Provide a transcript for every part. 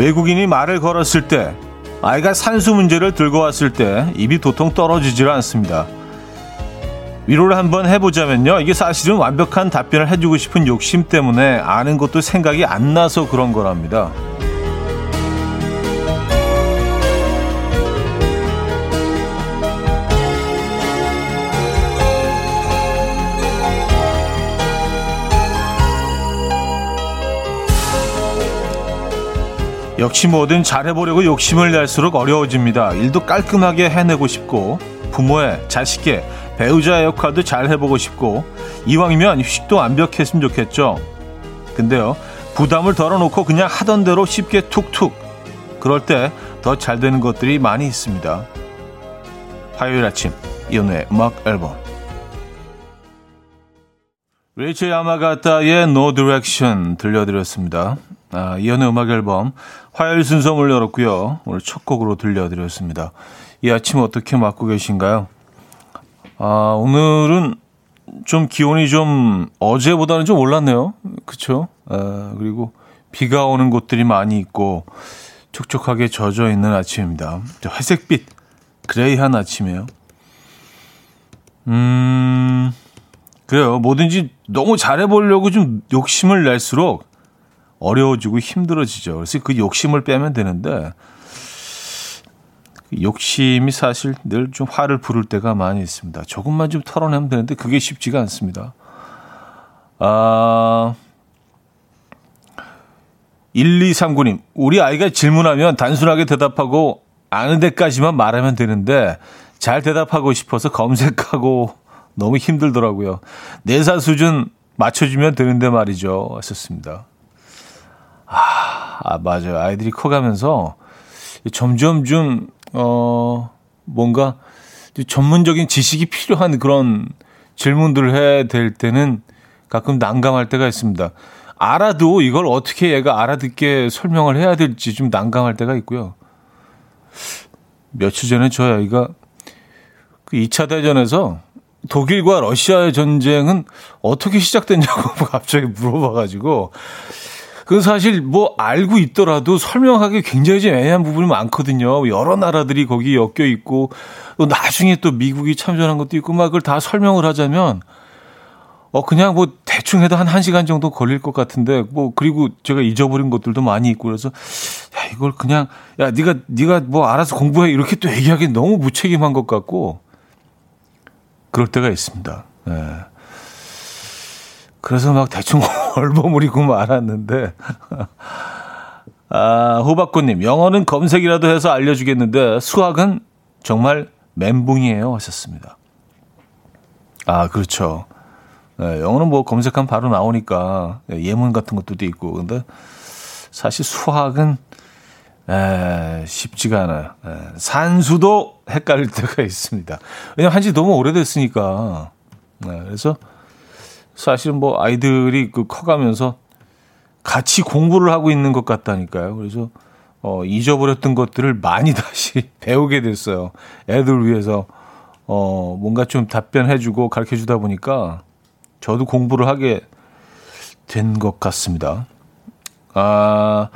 외국인이 말을 걸었을 때, 아이가 산수 문제를 들고 왔을 때 입이 도통 떨어지질 않습니다. 위로를 한번 해보자면요. 이게 사실은 완벽한 답변을 해주고 싶은 욕심 때문에 아는 것도 생각이 안 나서 그런 거랍니다. 역시 뭐든 잘해보려고 욕심을 낼수록 어려워집니다. 일도 깔끔하게 해내고 싶고 부모의 자식의 배우자의 역할도 잘 해보고 싶고 이왕이면 휴식도 완벽했으면 좋겠죠. 근데요 부담을 덜어놓고 그냥 하던 대로 쉽게 툭툭 그럴 때 더 잘 되는 것들이 많이 있습니다. 화요일 아침 이연우의 음악 앨범 레이첼 야마가타의 No Direction 들려드렸습니다. 아, 이연의 음악 앨범 화요일 순서 문 열었고요. 오늘 첫 곡으로 들려드렸습니다. 이 아침 어떻게 맞고 계신가요? 아, 오늘은 좀 기온이 좀 어제보다는 좀 올랐네요. 그쵸? 아, 그리고 비가 오는 곳들이 많이 있고 촉촉하게 젖어 있는 아침입니다. 회색빛, 그레이한 아침이에요. 음, 그래요. 뭐든지 너무 잘해보려고 좀 욕심을 낼수록 어려워지고 힘들어지죠. 그래서 그 욕심을 빼면 되는데, 그 욕심이 사실 늘 좀 화를 부를 때가 많이 있습니다. 조금만 좀 털어내면 되는데 그게 쉽지가 않습니다. 아, 1239님, 우리 아이가 질문하면 단순하게 대답하고 아는 데까지만 말하면 되는데 잘 대답하고 싶어서 검색하고 너무 힘들더라고요. 내사 수준 맞춰주면 되는데 말이죠. 하셨습니다. 아, 아, 맞아요. 아이들이 커가면서 점점 좀, 어, 뭔가 전문적인 지식이 필요한 그런 질문들을 해야 될 때는 가끔 난감할 때가 있습니다. 알아도 이걸 어떻게 얘가 알아듣게 설명을 해야 될지 좀 난감할 때가 있고요. 며칠 전에 저희 아이가 그 2차 대전에서 독일과 러시아의 전쟁은 어떻게 시작됐냐고 갑자기 물어봐가지고 그 사실 뭐 알고 있더라도 설명하기 굉장히 좀 애매한 부분이 많거든요. 여러 나라들이 거기 엮여 있고 또 나중에 또 미국이 참전한 것도 있고 막 그걸 다 설명을 하자면 어 그냥 뭐 대충 해도 한 1시간 정도 걸릴 것 같은데 뭐 그리고 제가 잊어버린 것들도 많이 있고 그래서 야 이걸 그냥 야 네가 네가 뭐 알아서 공부해 이렇게 또 얘기하기 너무 무책임한 것 같고 그럴 때가 있습니다. 예. 그래서 막 대충 얼버무리고 말았는데. 아, 호박꽃님, 영어는 검색이라도 해서 알려주겠는데 수학은 정말 멘붕이에요. 하셨습니다. 아, 그렇죠. 네, 영어는 뭐 검색하면 바로 나오니까 예문 같은 것도 있고. 근데 사실 수학은 에, 쉽지가 않아요. 에, 산수도 헷갈릴 때가 있습니다. 왜냐면 한지 너무 오래됐으니까. 네, 그래서 사실은 뭐 아이들이 그 커가면서 같이 공부를 하고 있는 것 같다니까요. 그래서 어, 잊어버렸던 것들을 많이 다시 배우게 됐어요. 애들 위해서 어, 뭔가 좀 답변해주고 가르쳐 주다 보니까 저도 공부를 하게 된 것 같습니다. 아,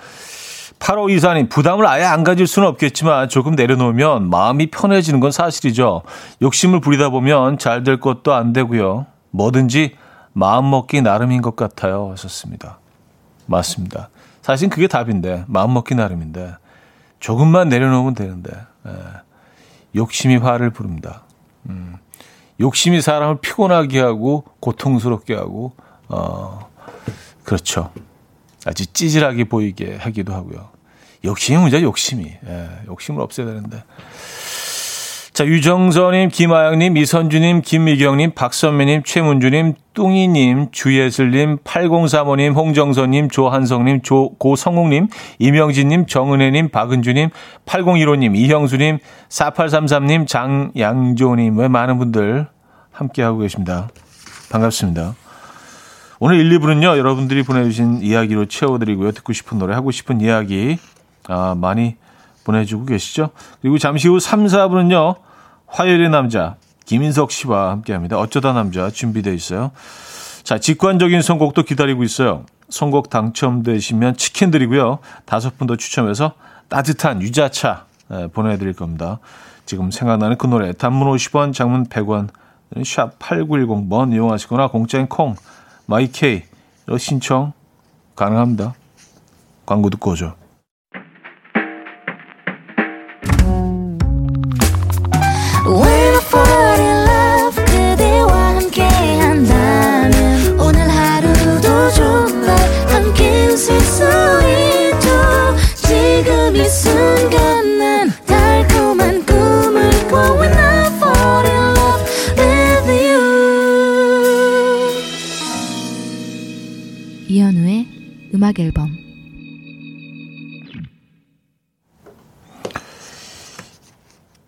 8호 이사님, 부담을 아예 안 가질 수는 없겠지만 조금 내려놓으면 마음이 편해지는 건 사실이죠. 욕심을 부리다 보면 잘 될 것도 안 되고요. 뭐든지 마음 먹기 나름인 것 같아요. 하셨습니다. 맞습니다. 사실 그게 답인데, 마음 먹기 나름인데, 조금만 내려놓으면 되는데, 예. 욕심이 화를 부릅니다. 음. 욕심이 사람을 피곤하게 하고, 고통스럽게 하고, 어, 그렇죠. 아주 찌질하게 보이게 하기도 하고요. 욕심이 문제 욕심이. 예, 욕심을 없애야 되는데. 자, 유정선님, 김아영님, 이선주님, 김미경님, 박선미님, 최문주님, 뚱이님, 주예슬님, 8035님, 홍정선님, 조한성님, 조, 고성욱님, 이명진님, 정은혜님, 박은주님, 8015님, 이형수님, 4833님, 장양조님, 왜 많은 분들 함께하고 계십니다. 반갑습니다. 오늘 1, 2부는요, 여러분들이 보내주신 이야기로 채워드리고요. 듣고 싶은 노래, 하고 싶은 이야기, 아, 많이 보내주고 계시죠? 그리고 잠시 후 3, 4부는요, 화요일의 남자, 김인석 씨와 함께 합니다. 어쩌다 남자 준비되어 있어요. 자, 직관적인 선곡도 기다리고 있어요. 선곡 당첨되시면 치킨 드리고요. 다섯 분 더 추첨해서 따뜻한 유자차 네, 보내드릴 겁니다. 지금 생각나는 그 노래 단문 50원, 장문 100원 샵 8910번 이용하시거나 공짜인 콩, 마이케이 신청 가능합니다. 광고 듣고 오죠. 음악 앨범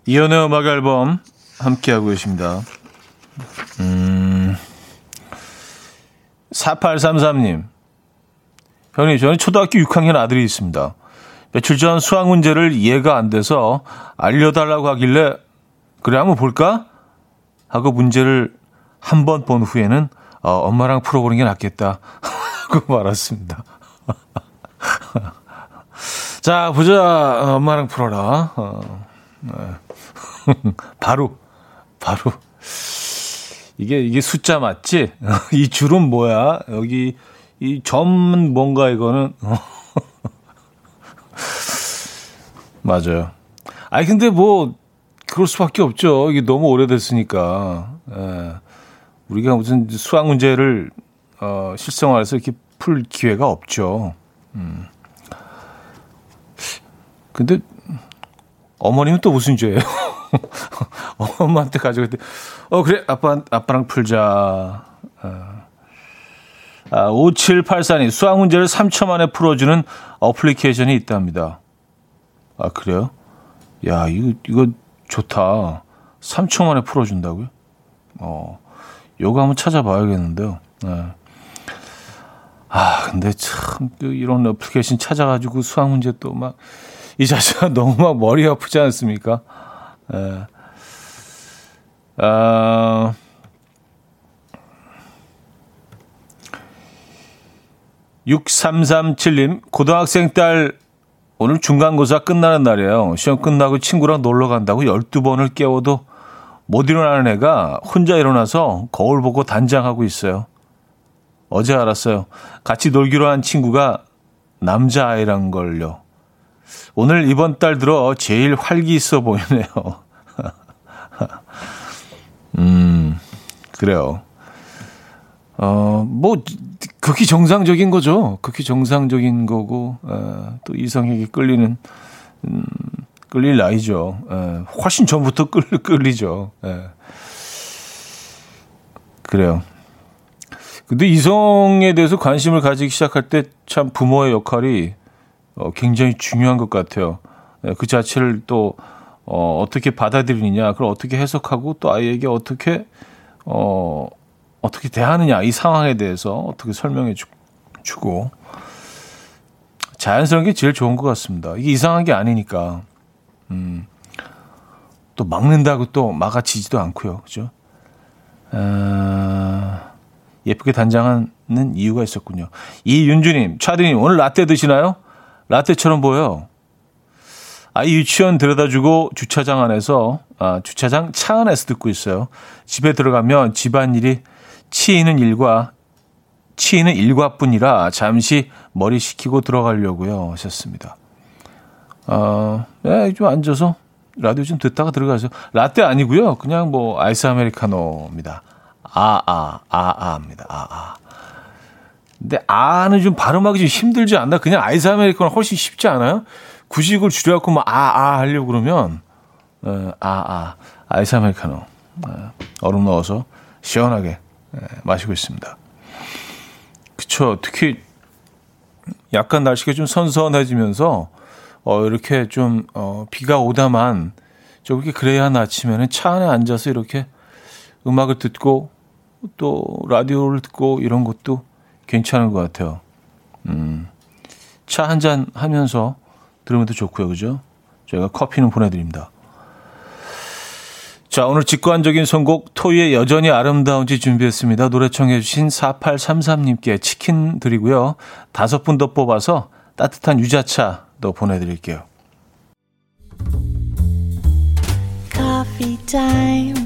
이연의 음악 앨범 함께하고 계십니다. 음, 4833님. 형님, 저는 초등학교 6학년 아들이 있습니다. 며칠 전 수학 문제를 이해가 안 돼서 알려달라고 하길래, 그래, 한번 볼까? 하고 문제를 한 번 본 후에는, 어, 엄마랑 풀어보는 게 낫겠다. 하고 말았습니다. 자, 보자. 엄마랑 풀어라. 어, 네. 바로, 바로. 이게, 이게 숫자 맞지? 이 줄은 뭐야? 여기, 이 점은 뭔가 이거는. 맞아요. 아니, 근데 뭐, 그럴 수밖에 없죠. 이게 너무 오래됐으니까. 예. 우리가 무슨 수학 문제를, 어, 실생활에서 이렇게 풀 기회가 없죠. 음. 근데 어머님은 또 무슨 죄예요? 엄마한테 가져갈 때, 어, 그래, 아빠, 아빠랑 풀자. 아, 5784님, 수학 문제를 3초 만에 풀어주는 어플리케이션이 있답니다. 아, 그래요? 야, 이거, 이거 좋다. 3초 만에 풀어준다고요? 어, 요거 한번 찾아봐야겠는데요. 네. 아, 근데 참, 이런 어플리케이션 찾아가지고 수학 문제 또 막, 이 자체가 너무 막 머리 아프지 않습니까? 예. 아, (6337님) 고등학생 딸 오늘 중간고사 끝나는 날이에요. 시험 끝나고 친구랑 놀러 간다고 12번을 깨워도 못 일어나는 애가 혼자 일어나서 거울 보고 단장하고 있어요. 어제 알았어요. 같이 놀기로 한 친구가 남자아이란 걸요. 오늘 이번 달 들어 제일 활기 있어 보이네요. 음, 그래요. 어, 뭐, 극히 정상적인 거죠. 극히 정상적인 거고, 어, 또 이성에게 끌리는, 음, 끌릴 나이죠. 에, 훨씬 전부터 끌, 끌리죠. 에. 그래요. 근데 이성에 대해서 관심을 가지기 시작할 때 참 부모의 역할이 어, 굉장히 중요한 것 같아요. 네, 그 자체를 또 어, 어떻게 받아들이느냐, 그걸 어떻게 해석하고 또 아이에게 어떻게 어, 어떻게 대하느냐 이 상황에 대해서 어떻게 설명해 주, 고 자연스러운 게 제일 좋은 것 같습니다. 이게 이상한 게 아니니까. 음, 또 막는다고 또 막아치지도 않고요. 그죠? 어, 예쁘게 단장하는 이유가 있었군요. 이윤주님, 차드님, 오늘 라떼 드시나요? 라떼처럼 보여. 아이 유치원 데려다주고 주차장 안에서, 아, 주차장 차 안에서 듣고 있어요. 집에 들어가면 집안일이 치이는 일과, 치이는 일과뿐이라 잠시 머리 식히고 들어가려고요. 하셨습니다. 어, 네, 좀 앉아서 라디오 좀 듣다가 들어가죠. 라떼 아니고요. 그냥 뭐 아이스 아메리카노입니다. 아, 아, 아, 아입니다. 아, 아. 근데 아는 좀 발음하기 좀 힘들지 않나? 그냥 아이스 아메리카노 훨씬 쉽지 않아요? 구식을 줄여갖고 막 아, 아 하려고 그러면, 어, 아, 아, 아이스 아메리카노. 어, 얼음 넣어서 시원하게 예, 마시고 있습니다. 그쵸. 특히 약간 날씨가 좀 선선해지면서, 어, 이렇게 좀, 어, 비가 오다만, 저렇게 그래야 아침에는 차 안에 앉아서 이렇게 음악을 듣고, 또 라디오를 듣고 이런 것도 괜찮은 것 같아요. 음, 차 한 잔 하면서 들으면 더 좋고요. 그죠? 저희가 커피는 보내드립니다. 자, 오늘 직관적인 선곡 토이의 여전히 아름다운지 준비했습니다. 노래 청해 주신 4833님께 치킨 드리고요. 다섯 분 더 뽑아서 따뜻한 유자차도 보내드릴게요. Coffee time.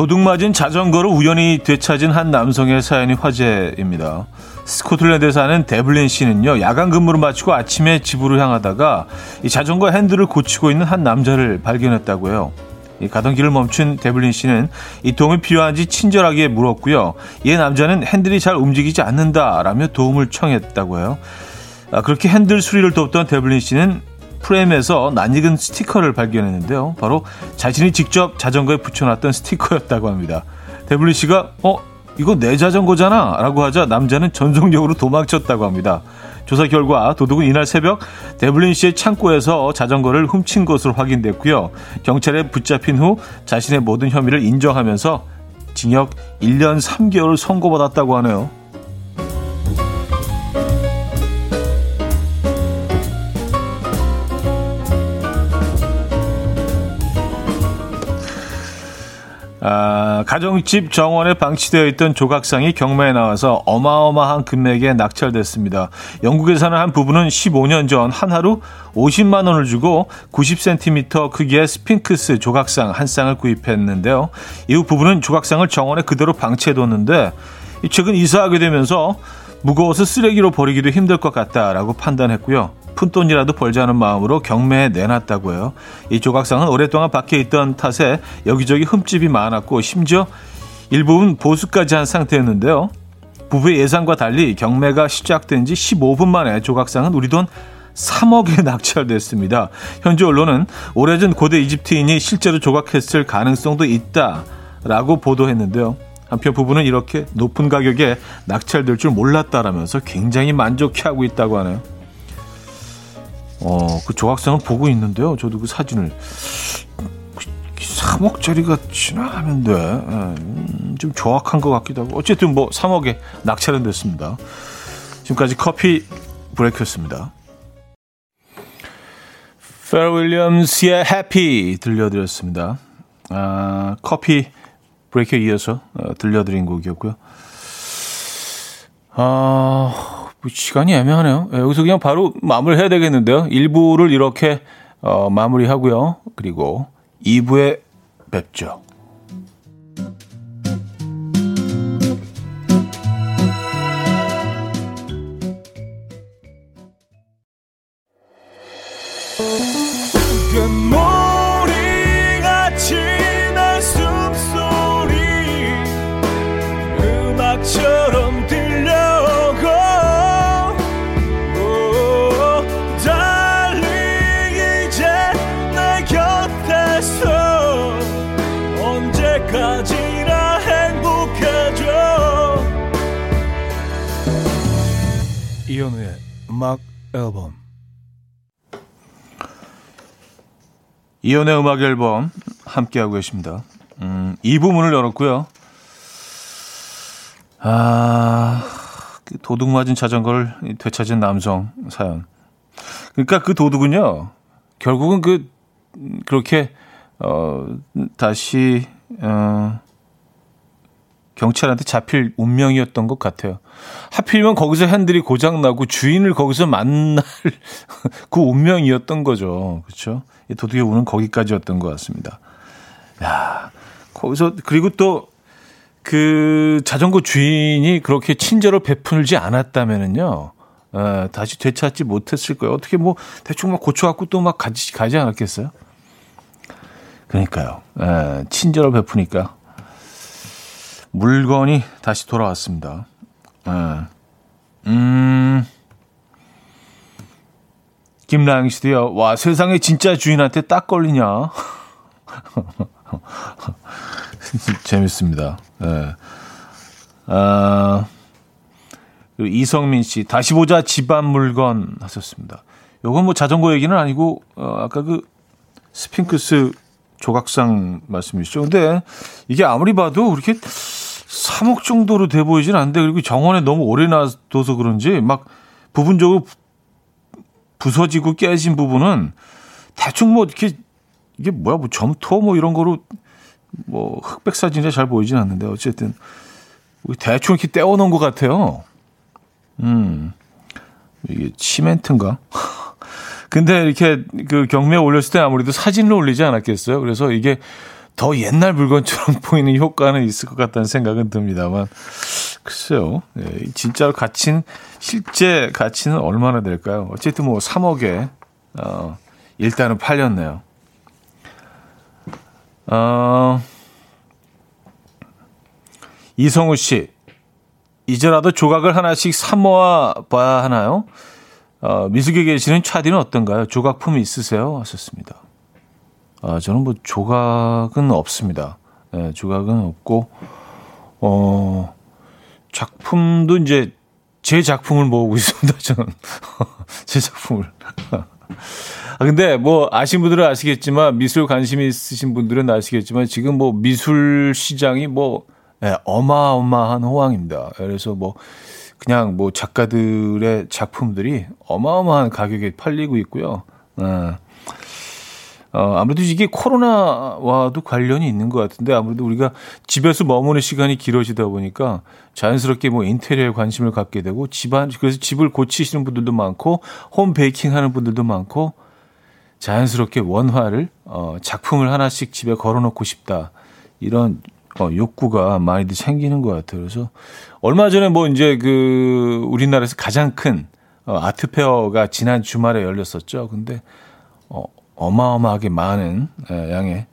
도둑 맞은 자전거를 우연히 되찾은 한 남성의 사연이 화제입니다. 스코틀랜드에 사는 데블린 씨는요, 야간 근무를 마치고 아침에 집으로 향하다가 이 자전거 핸들을 고치고 있는 한 남자를 발견했다고요. 가던 길을 멈춘 데블린 씨는 이 도움이 필요한지 친절하게 물었고요. 이 남자는 핸들이 잘 움직이지 않는다라며 도움을 청했다고 해요. 아, 그렇게 핸들 수리를 돕던 데블린 씨는 프레임에서 낯익은 스티커를 발견했는데요. 바로 자신이 직접 자전거에 붙여놨던 스티커였다고 합니다. 데블린 씨가 어 이거 내 자전거잖아 라고 하자 남자는 전속력으로 도망쳤다고 합니다. 조사 결과 도둑은 이날 새벽 데블린 씨의 창고에서 자전거를 훔친 것으로 확인됐고요. 경찰에 붙잡힌 후 자신의 모든 혐의를 인정하면서 징역 1년 3개월을 선고받았다고 하네요. 아, 가정집 정원에 방치되어 있던 조각상이 경매에 나와서 어마어마한 금액에 낙찰됐습니다. 영국에 사는 한 부부는 15년 전 한 하루 50만 원을 주고 90cm 크기의 스핑크스 조각상 한 쌍을 구입했는데요. 이후 부부는 조각상을 정원에 그대로 방치해뒀는데 최근 이사하게 되면서 무거워서 쓰레기로 버리기도 힘들 것 같다라고 판단했고요. 푼돈이라도 벌자는 마음으로 경매에 내놨다고 해요. 이 조각상은 오랫동안 밖에 있던 탓에 여기저기 흠집이 많았고 심지어 일부분 보수까지 한 상태였는데요. 부부의 예상과 달리 경매가 시작된 지 15분 만에 조각상은 우리 돈 3억에 낙찰됐습니다. 현지 언론은 오래전 고대 이집트인이 실제로 조각했을 가능성도 있다라고 보도했는데요. 한편 부부는 이렇게 높은 가격에 낙찰될 줄 몰랐다라면서 굉장히 만족해하고 있다고 하네요. 어, 그 조각상을 보고 있는데요. 저도 그 사진을 3억짜리 같지는 않은데 음, 좀 조악한 것 같기도 하고 어쨌든 뭐 3억에 낙찰은 됐습니다. 지금까지 커피 브레이크였습니다. 페러 윌리엄스의 해피 들려드렸습니다. 아, 커피 브레이크에 이어서 어, 들려드린 곡이었고요. 아... 뭐 시간이 애매하네요. 네, 여기서 그냥 바로 마무리 해야 되겠는데요. 1부를 이렇게 어, 마무리하고요. 그리고 2부에 뵙죠. 이현우의 음악 앨범 이현우의 음악 앨범 함께하고 계십니다. 음, 이 부분을 열었고요. 아, 그 도둑 맞은 자전거를 되찾은 남성 사연. 그러니까 그 도둑은요, 결국은 그, 그렇게, 어, 다시, 어, 경찰한테 잡힐 운명이었던 것 같아요. 하필이면 거기서 핸들이 고장나고 주인을 거기서 만날 그 운명이었던 거죠. 그렇죠? 도둑의 운은 거기까지였던 것 같습니다. 야, 거기서 그리고 또 그 자전거 주인이 그렇게 친절을 베풀지 않았다면은요. 에, 다시 되찾지 못했을 거예요. 어떻게 뭐 대충 막 고쳐갖고 또 막 가지 가지 않았겠어요? 그러니까요. 에, 친절을 베푸니까 물건이 다시 돌아왔습니다. 네. 음. 김나영 씨도요. 와, 세상에 진짜 주인한테 딱 걸리냐? 재밌습니다. 네. 아, 이성민 씨, 다시 보자 집안 물건 하셨습니다. 요건 뭐 자전거 얘기는 아니고, 어, 아까 그 스핑크스 조각상 말씀이시죠. 근데 이게 아무리 봐도 그렇게 3억 정도로 돼 보이진 않는데, 그리고 정원에 너무 오래 놔둬서 그런지 막 부분적으로 부서지고 깨진 부분은 대충 뭐 이렇게 이게 뭐야 뭐 점토 뭐 이런 거로 뭐 흑백 사진에 잘 보이진 않는데 어쨌든 대충 이렇게 떼어 놓은 것 같아요. 음 이게 시멘트인가? 근데 이렇게 그 경매에 올렸을 때 아무래도 사진을 올리지 않았겠어요. 그래서 이게 더 옛날 물건처럼 보이는 효과는 있을 것 같다는 생각은 듭니다만 글쎄요. 네, 진짜로 가치는 실제 가치는 얼마나 될까요? 어쨌든 뭐 3억에 어, 일단은 팔렸네요. 어, 이성우 씨, 이제라도 조각을 하나씩 사 모아 봐야 하나요? 어, 미술계 계시는 차디는 어떤가요? 조각품 있으세요? 하셨습니다. 아, 저는 뭐 조각은 없습니다. 네, 조각은 없고, 어, 작품도 이제 제 작품을 모으고 있습니다. 저는 제 작품을. 아, 근데 뭐 아신 분들은 아시겠지만 미술 관심 있으신 분들은 아시겠지만 지금 뭐 미술 시장이 뭐 네, 어마어마한 호황입니다. 그래서 뭐 그냥 뭐 작가들의 작품들이 어마어마한 가격에 팔리고 있고요. 네. 어, 아무래도 이게 코로나와도 관련이 있는 것 같은데 아무래도 우리가 집에서 머무는 시간이 길어지다 보니까 자연스럽게 뭐 인테리어에 관심을 갖게 되고 집안 그래서 집을 고치시는 분들도 많고 홈 베이킹 하는 분들도 많고 자연스럽게 원화를 어, 작품을 하나씩 집에 걸어놓고 싶다 이런 어, 욕구가 많이들 생기는 것 같아요. 그래서 얼마 전에 뭐 이제 그 우리나라에서 가장 큰 어, 아트 페어가 지난 주말에 열렸었죠. 근데 어, 어마어마하게 많은 예, 양의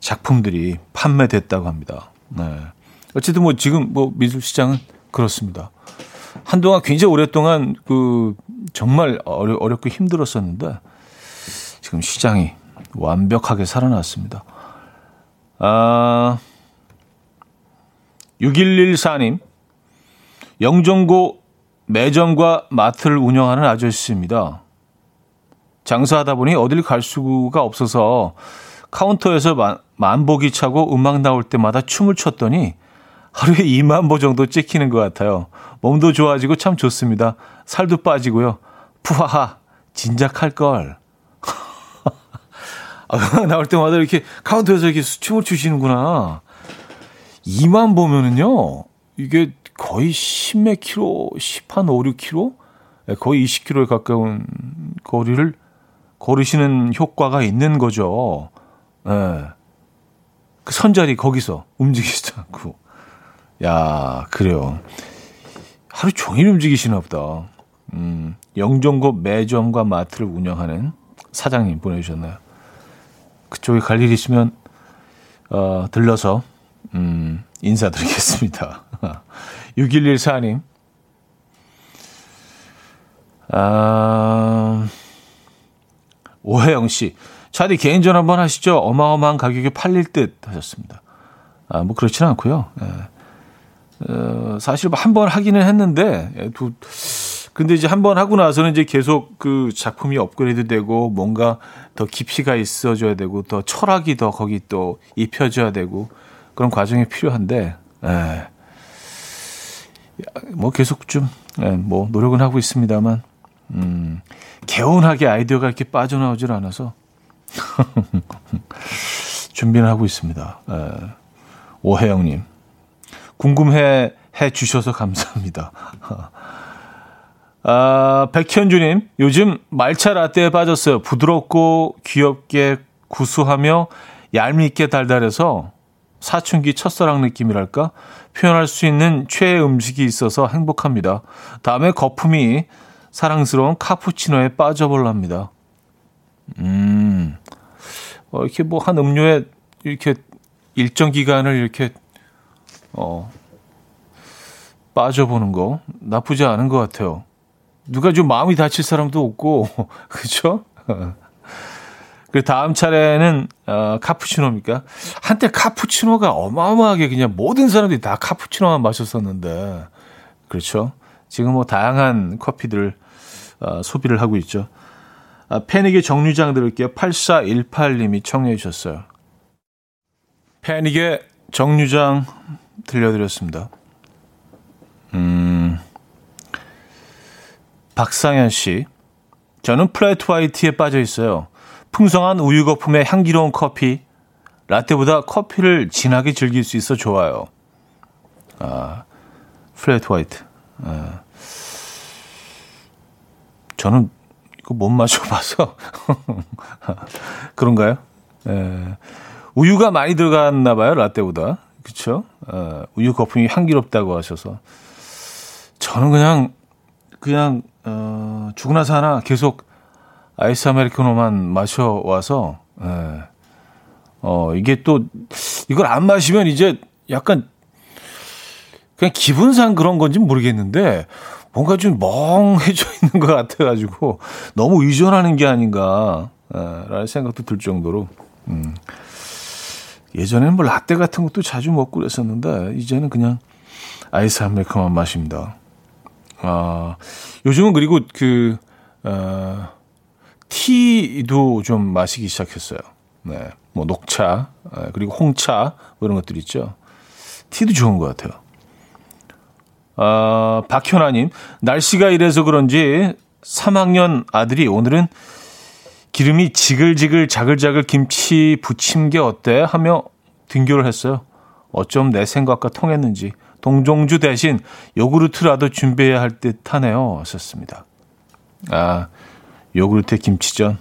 작품들이 판매됐다고 합니다. 네. 어쨌든 뭐 지금 뭐 미술 시장은 그렇습니다. 한동안 굉장히 오랫동안 그 정말 어려, 어렵고 힘들었었는데 지금 시장이 완벽하게 살아났습니다. 아, 6114님, 영종고 매점과 마트를 운영하는 아저씨입니다. 장사하다 보니 어딜 갈 수가 없어서 카운터에서 만, 만보기 차고 음악 나올 때마다 춤을 췄더니 하루에 2만 보 정도 찍히는 것 같아요. 몸도 좋아지고 참 좋습니다. 살도 빠지고요. 푸하하, 진작할 걸. 아, 나올 때마다 이렇게 카운터에서 이렇게 춤을 추시는구나. 2만 보면은요, 이게 거의 10몇 킬로, 10한 5, 6 킬로? 거의 20 킬로에 가까운 거리를 걸으시는 효과가 있는 거죠. 예. 그 선자리 거기서 움직이지도 않고. 야, 그래요. 하루 종일 움직이시나 보다. 음, 영종고 매점과 마트를 운영하는 사장님 보내주셨나요? 그쪽에 갈 일 있으면, 어, 들러서, 음, 인사드리겠습니다. 6114님. 아, 오혜영 씨, 차디 개인전 한번 하시죠. 어마어마한 가격에 팔릴 듯 하셨습니다. 아, 뭐 그렇지는 않고요. 예. 어, 사실 뭐한번 하기는 했는데, 예, 두, 근데 이제 한 번 하고 나서는 이제 계속 그 작품이 업그레이드 되고 뭔가 더 깊이가 있어져야 되고 더 철학이 더 거기 또 입혀져야 되고 그런 과정이 필요한데, 예. 뭐 계속 좀, 예, 뭐 노력은 하고 있습니다만, 음, 개운하게 아이디어가 이렇게 빠져나오질 않아서 준비를 하고 있습니다. 에, 오혜영님. 궁금해 해 주셔서 감사합니다. 아, 백현주님, 요즘 말차 라떼에 빠졌어요. 부드럽고 귀엽게 구수하며 얄밉게 달달해서 사춘기 첫사랑 느낌이랄까? 표현할 수 있는 최애 음식이 있어서 행복합니다. 다음에 거품이 사랑스러운 카푸치노에 빠져볼랍니다. 음, 어, 이렇게 뭐 한 음료에 이렇게 일정 기간을 이렇게, 어, 빠져보는 거 나쁘지 않은 것 같아요. 누가 좀 마음이 다칠 사람도 없고, 그죠? 그 다음 차례는 어, 카푸치노입니까? 한때 카푸치노가 어마어마하게 그냥 모든 사람들이 다 카푸치노만 마셨었는데 그렇죠. 지금 뭐 다양한 커피들 어, 소비를 하고 있죠. 아, 패닉의 정류장 들을게요. 8418님이 청해 주셨어요. 패닉의 정류장 들려드렸습니다. 음, 박상현 씨. 저는 플레트 화이트에 빠져 있어요. 풍성한 우유 거품의 향기로운 커피. 라떼보다 커피를 진하게 즐길 수 있어 좋아요. 아, flat white. 아. 저는 이거 못 마셔봐서 그런가요? 예. 우유가 많이 들어갔나 봐요 라떼보다 그렇죠? 어, 우유 거품이 향기롭다고 하셔서 저는 그냥 그냥 어, 죽으나 사나 계속 아이스 아메리카노만 마셔와서 예. 어 이게 또 이걸 안 마시면 이제 약간 그냥 기분상 그런 건지 모르겠는데 뭔가 좀 멍해져 있는 것 같아가지고 너무 의존하는 게 아닌가 라는 생각도 들 정도로 음. 예전에는 뭐 라떼 같은 것도 자주 먹고 그랬었는데 이제는 그냥 아이스 아메리카노 마십니다. 아 요즘은 그리고 그 어, 티도 좀 마시기 시작했어요. 네, 뭐 녹차 그리고 홍차 뭐 이런 것들 있죠. 티도 좋은 것 같아요. 아, 박현아님, 날씨가 이래서 그런지 3학년 아들이 오늘은 기름이 지글지글 자글자글 김치 부침개 어때? 하며 등교를 했어요. 어쩜 내 생각과 통했는지 동종주 대신 요구르트라도 준비해야 할 듯 하네요. 하셨습니다. 아, 요구르트 김치전.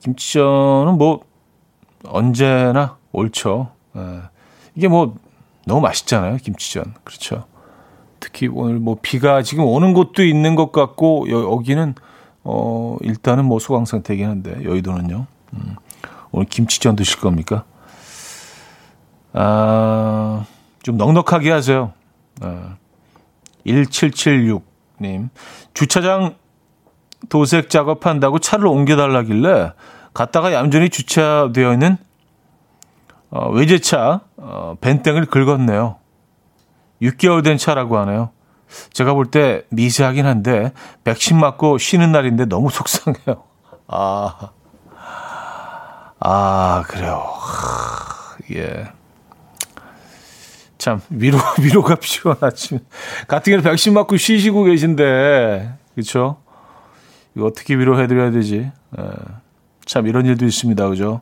김치전은 뭐 언제나 옳죠. 아, 이게 뭐 너무 맛있잖아요. 김치전. 그렇죠. 특히 오늘 뭐 비가 지금 오는 곳도 있는 것 같고 여, 여기는 어 일단은 뭐 소강 상태긴 한데 여의도는요. 음, 오늘 김치전 드실 겁니까? 아, 좀 넉넉하게 하세요. 아, 1776님. 주차장 도색 작업한다고 차를 옮겨달라길래 갔다가 얌전히 주차되어 있는 어, 외제차 어, 벤땡을 긁었네요. 6개월 된 차라고 하네요. 제가 볼 때 미세하긴 한데 백신 맞고 쉬는 날인데 너무 속상해요. 아, 아 그래요. 예. 참 위로 위로가 필요한 아침. 같은 경우 백신 맞고 쉬시고 계신데 그렇죠? 이거 어떻게 위로해드려야 되지? 예. 참 이런 일도 있습니다, 그죠?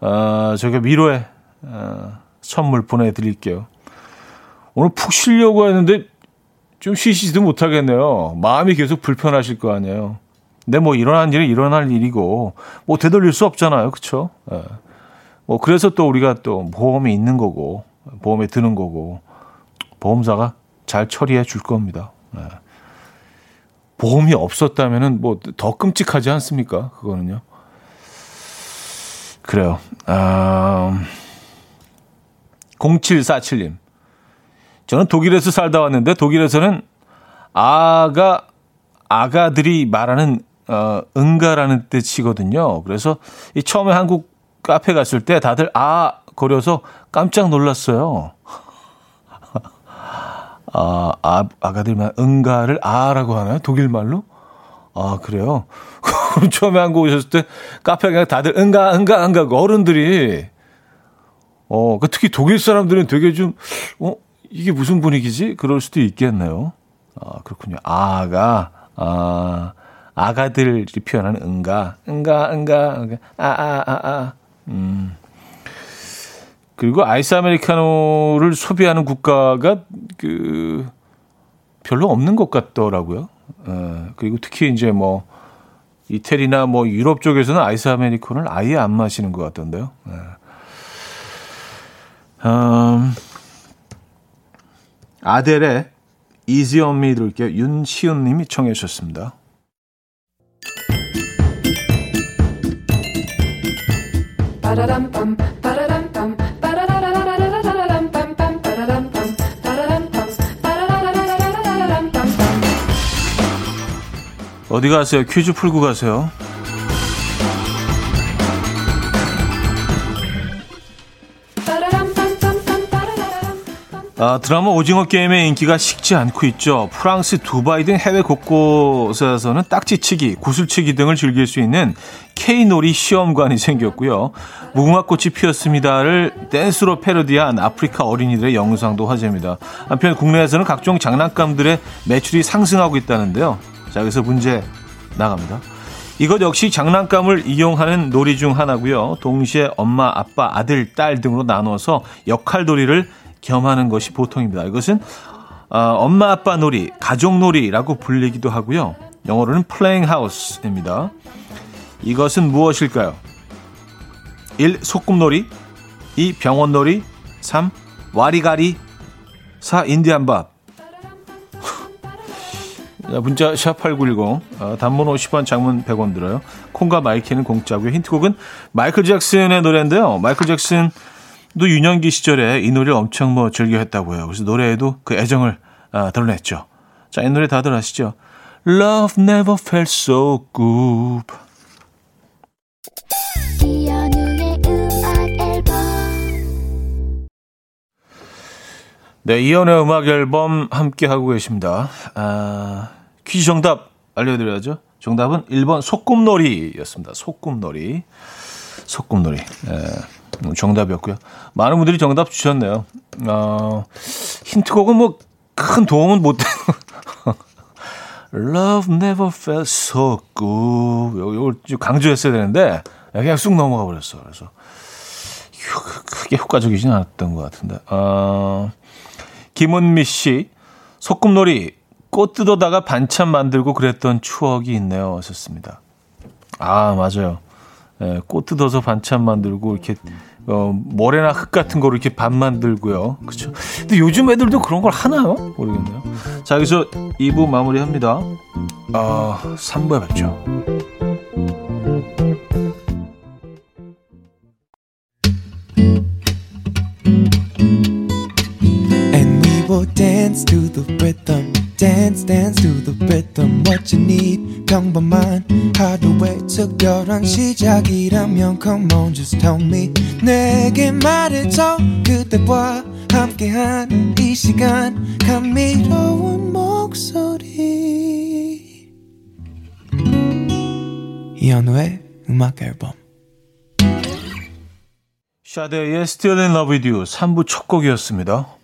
아, 저희가 위로의 아, 선물 보내드릴게요. 오늘 푹 쉬려고 했는데 좀 쉬시지도 못하겠네요. 마음이 계속 불편하실 거 아니에요. 근데 뭐 일어난 일은 일어날 일이고 뭐 되돌릴 수 없잖아요. 그렇죠? 예. 뭐 그래서 또 우리가 또 보험이 있는 거고 보험에 드는 거고 보험사가 잘 처리해 줄 겁니다. 예. 보험이 없었다면은 뭐 더 끔찍하지 않습니까? 그거는요. 그래요. 아, 0747님. 저는 독일에서 살다 왔는데 독일에서는 아가 아가들이 말하는 어, 응가라는 뜻이거든요. 그래서 이 처음에 한국 카페 갔을 때 다들 아 거려서 깜짝 놀랐어요. 아, 아 아가들만 응가를 아라고 하나요? 독일 말로? 아 그래요? 처음에 한국 오셨을 때 카페 그냥 다들 응가 응가 응가 어른들이 어 그 특히 독일 사람들은 되게 좀 어, 이게 무슨 분위기지? 그럴 수도 있겠네요. 아, 그렇군요. 아가, 아, 아가들이 표현하는 응가, 응가, 응가, 응가, 아, 아, 아, 아. 음. 그리고 아이스 아메리카노를 소비하는 국가가 그 별로 없는 것 같더라고요. 어, 그리고 특히 이제 뭐 이태리나 뭐 유럽 쪽에서는 아이스 아메리카노를 아예 안 마시는 것 같던데요. 네. 음, 아델의 Easy on Me 들을게요. 윤시은 님이 청해 주셨습니다. 어디 가세요? 퀴즈 풀고 가세요. 아, 드라마 오징어 게임의 인기가 식지 않고 있죠. 프랑스, 두바이 등 해외 곳곳에서는 딱지치기, 구슬치기 등을 즐길 수 있는 케이놀이 시험관이 생겼고요. 무궁화꽃이 피었습니다를 댄스로 패러디한 아프리카 어린이들의 영상도 화제입니다. 한편 국내에서는 각종 장난감들의 매출이 상승하고 있다는데요. 자, 여기서 문제 나갑니다. 이것 역시 장난감을 이용하는 놀이 중 하나고요. 동시에 엄마, 아빠, 아들, 딸 등으로 나눠서 역할놀이를 겸하는 것이 보통입니다. 이것은 어, 엄마 아빠 놀이, 가족 놀이라고 불리기도 하고요. 영어로는 playing house입니다. 이것은 무엇일까요? 1. 소꿉놀이 2. 병원놀이 3. 와리가리 4. 인디안밥 문자 샵8910 어, 단문 50원 장문 100원 들어요. 콩과 마이케이는 공짜고요. 힌트곡은 마이클 잭슨의 노래인데요. 마이클 잭슨 도 유년기 시절에 이 노래를 엄청 뭐 즐겨 했다고요. 그래서 노래에도 그 애정을 아, 드러냈죠. 자, 이 노래 다들 아시죠? Love never felt so good. 네, 이연의 음악 앨범 함께 하고 계십니다. 아, 퀴즈 정답 알려드려야죠. 정답은 1번 소꿉놀이였습니다. 소꿉놀이. 소꿉놀이. 예. 정답이었고요. 많은 분들이 정답 주셨네요. 어, 힌트곡은 뭐 큰 도움은 못 되는. Love never felt so good. 이걸 강조했어야 되는데 그냥 쑥 넘어가 버렸어. 그래서 크게 효과적이진 않았던 것 같은데. 어, 김은미 씨 소꿉놀이 꽃 뜯어다가 반찬 만들고 그랬던 추억이 있네요. 하셨습니다. 아 맞아요. 예, 꽃 뜯어서 반찬 만들고 이렇게 어, 모래나 흙 같은 거로 이렇게 반 만들고요. 그렇죠. 근데 요즘 애들도 그런 걸 하나요? 모르겠네요. 자, 여기서 2부 마무리합니다. 어, 3부에 뵙죠. Dance dance to the rhythm what you need 평범한 하루의 특별한 시작이라면 come on just tell me 내게 말해줘 그대와 함께한 이 시간 감미로운 목소리 이현우의 음악 앨범 샤데의 Still in Love with You 3부 첫 곡이었습니다.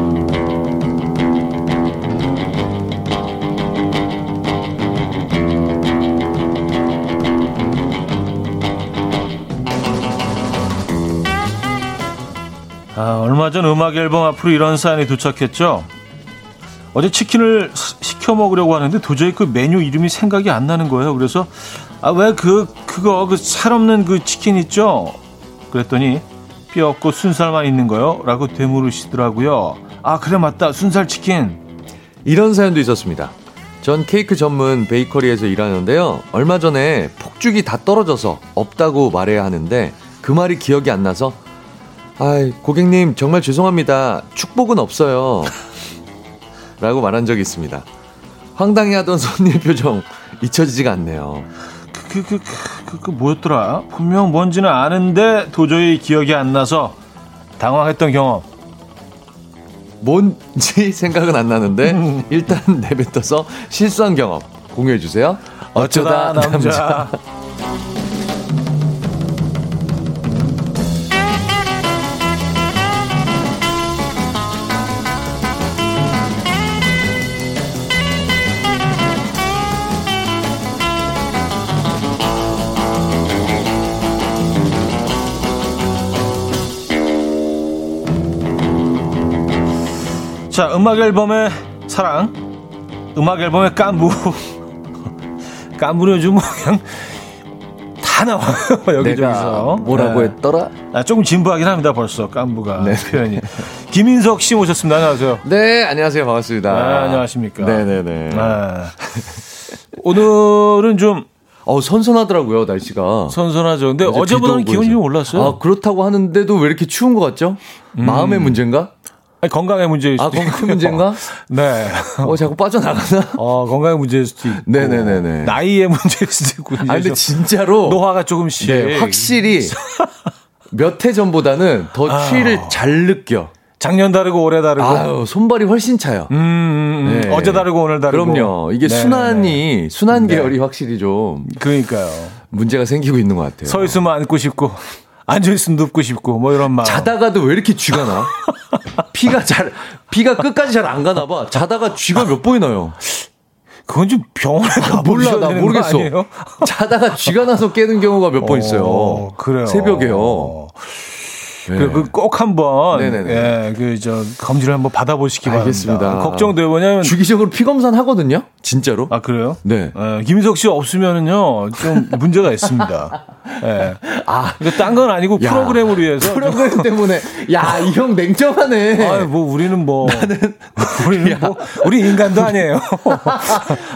전 음악 앨범 앞으로 이런 사연이 도착했죠. 어제 치킨을 시켜 먹으려고 하는데 도저히 그 메뉴 이름이 생각이 안 나는 거예요. 그래서 아 왜 그 그거 그 살 없는 그 치킨 있죠? 그랬더니 뼈 없고 순살만 있는 거요? 라고 되물으시더라고요. 아, 그래, 맞다. 순살 치킨. 이런 사연도 있었습니다. 전 케이크 전문 베이커리에서 일하는데요. 얼마 전에 폭죽이 다 떨어져서 없다고 말해야 하는데 그 말이 기억이 안 나서 아이, 고객님 정말 죄송합니다. 축복은 없어요. 라고 말한 적이 있습니다. 황당해 하던 손님 표정 잊혀지지가 않네요. 그, 그, 그, 그, 그 뭐였더라? 분명 뭔지는 아는데 도저히 기억이 안 나서 당황했던 경험. 뭔지 생각은 안 나는데 일단 내뱉어서 실수한 경험 공유해 주세요. 어쩌다, 어쩌다 남자. 남자. 자, 음악 앨범의 사랑. 음악 앨범의 깐부. 깐부는 요즘 뭐 그냥 다 나와요. 여기저기서. 뭐라고 네. 했더라? 아, 조금 진부하긴 합니다, 벌써. 깐부가. 네. 표현이. 김인석 씨 모셨습니다. 안녕하세요. 네, 안녕하세요. 반갑습니다. 네, 안녕하십니까. 네네네. 네. 오늘은 좀 어, 선선하더라고요, 날씨가. 선선하죠. 근데 어제보다는 기온이 좀 올랐어요. 아, 그렇다고 하는데도 왜 이렇게 추운 것 같죠? 음. 마음의 문제인가? 아니, 건강의 문제일 아, 수도 아, 건강 문제인가? 네. 어, 자꾸 빠져나가나? 어, 건강의 문제일 수도 있고. 네네네네. 나이의 문제일 수도 있고. 아, 근데 진짜로. 노화가 조금씩. 네, 확실히 몇 해 전보다는 더 아. 추위를 잘 느껴. 작년 다르고 올해 다르고. 아유, 손발이 훨씬 차요. 음, 음, 음. 네. 어제 다르고 오늘 다르고. 그럼요. 이게 네 순환이, 순환 네. 계열이 확실히 좀. 그러니까요. 문제가 생기고 있는 것 같아요. 서 있으면 앉고 싶고. 앉아있으면 눕고 싶고 뭐 이런 마음. 자다가도 왜 이렇게 쥐가 나? 피가 잘 피가 끝까지 잘 안 가나 봐. 자다가 쥐가 몇 번이 나요. 그건 좀 병원에 가 몰라 나 모르겠어. 자다가 쥐가 나서 깨는 경우가 몇번 있어요. 어, 그래요. 새벽에요. 네. 그, 꼭 한번 예, 그저 검진을 한번 받아보시기 알겠습니다. 바랍니다. 걱정돼요. 왜냐면 주기적으로 피 검사는 하거든요. 진짜로? 아 그래요? 네. 예, 김인석 씨 없으면은요 좀 문제가 있습니다. 예. 아, 이거 딴 건 아니고 야, 프로그램을 위해서 프로그램 때문에 야 이 형 냉정하네. 아, 뭐 우리는 뭐 나는 우리는 뭐 우리 인간도 아니에요.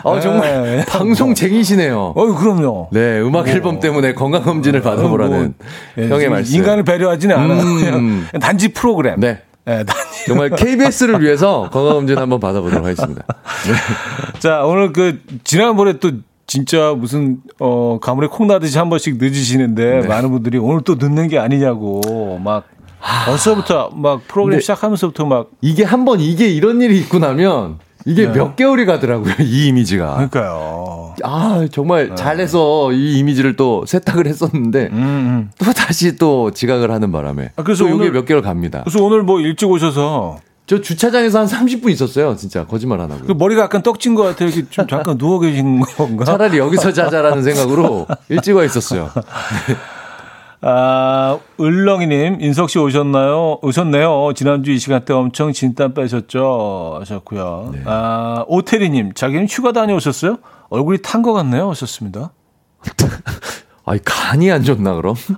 어 정말 예. 방송쟁이시네요. 어 그럼요. 네 음악 앨범 때문에 건강 검진을 받아보라는 뭐, 형의 말씀. 인간을 배려하지는 않아요. 음. 단지 프로그램. 네. 네, 정말 KBS를 위해서 건강검진 한번 받아보도록 하겠습니다. 네. 자, 오늘 그, 지난번에 또 진짜 무슨, 어, 가물에 콩 나듯이 한 번씩 늦으시는데 네. 많은 분들이 오늘 또 늦는 게 아니냐고 막 벌써부터 막 프로그램 시작하면서부터 막 이게 한 번 이게 이런 일이 있고 나면 이게 네. 몇 개월이 가더라고요, 이 이미지가. 그러니까요. 아, 정말 네. 잘해서 이 이미지를 또 세탁을 했었는데, 음, 음. 또 다시 또 지각을 하는 바람에. 아, 그래서 이게 몇 개월 갑니다. 그래서 오늘 뭐 일찍 오셔서. 저 주차장에서 한 30분 있었어요, 진짜. 거짓말 안 하고. 그 머리가 약간 떡진 것 같아요. 이렇게 좀 잠깐 누워 계신 건가? 차라리 여기서 자자라는 생각으로 일찍 와 있었어요. 아, 을렁이님, 인석 씨 오셨나요? 오셨네요. 지난주 이 시간대 엄청 진땀 빼셨죠? 하셨고요. 네. 아, 오태리님, 자기는 휴가 다녀오셨어요? 얼굴이 탄 것 같네요. 하셨습니다. 아니, 간이 안 좋나, 그럼?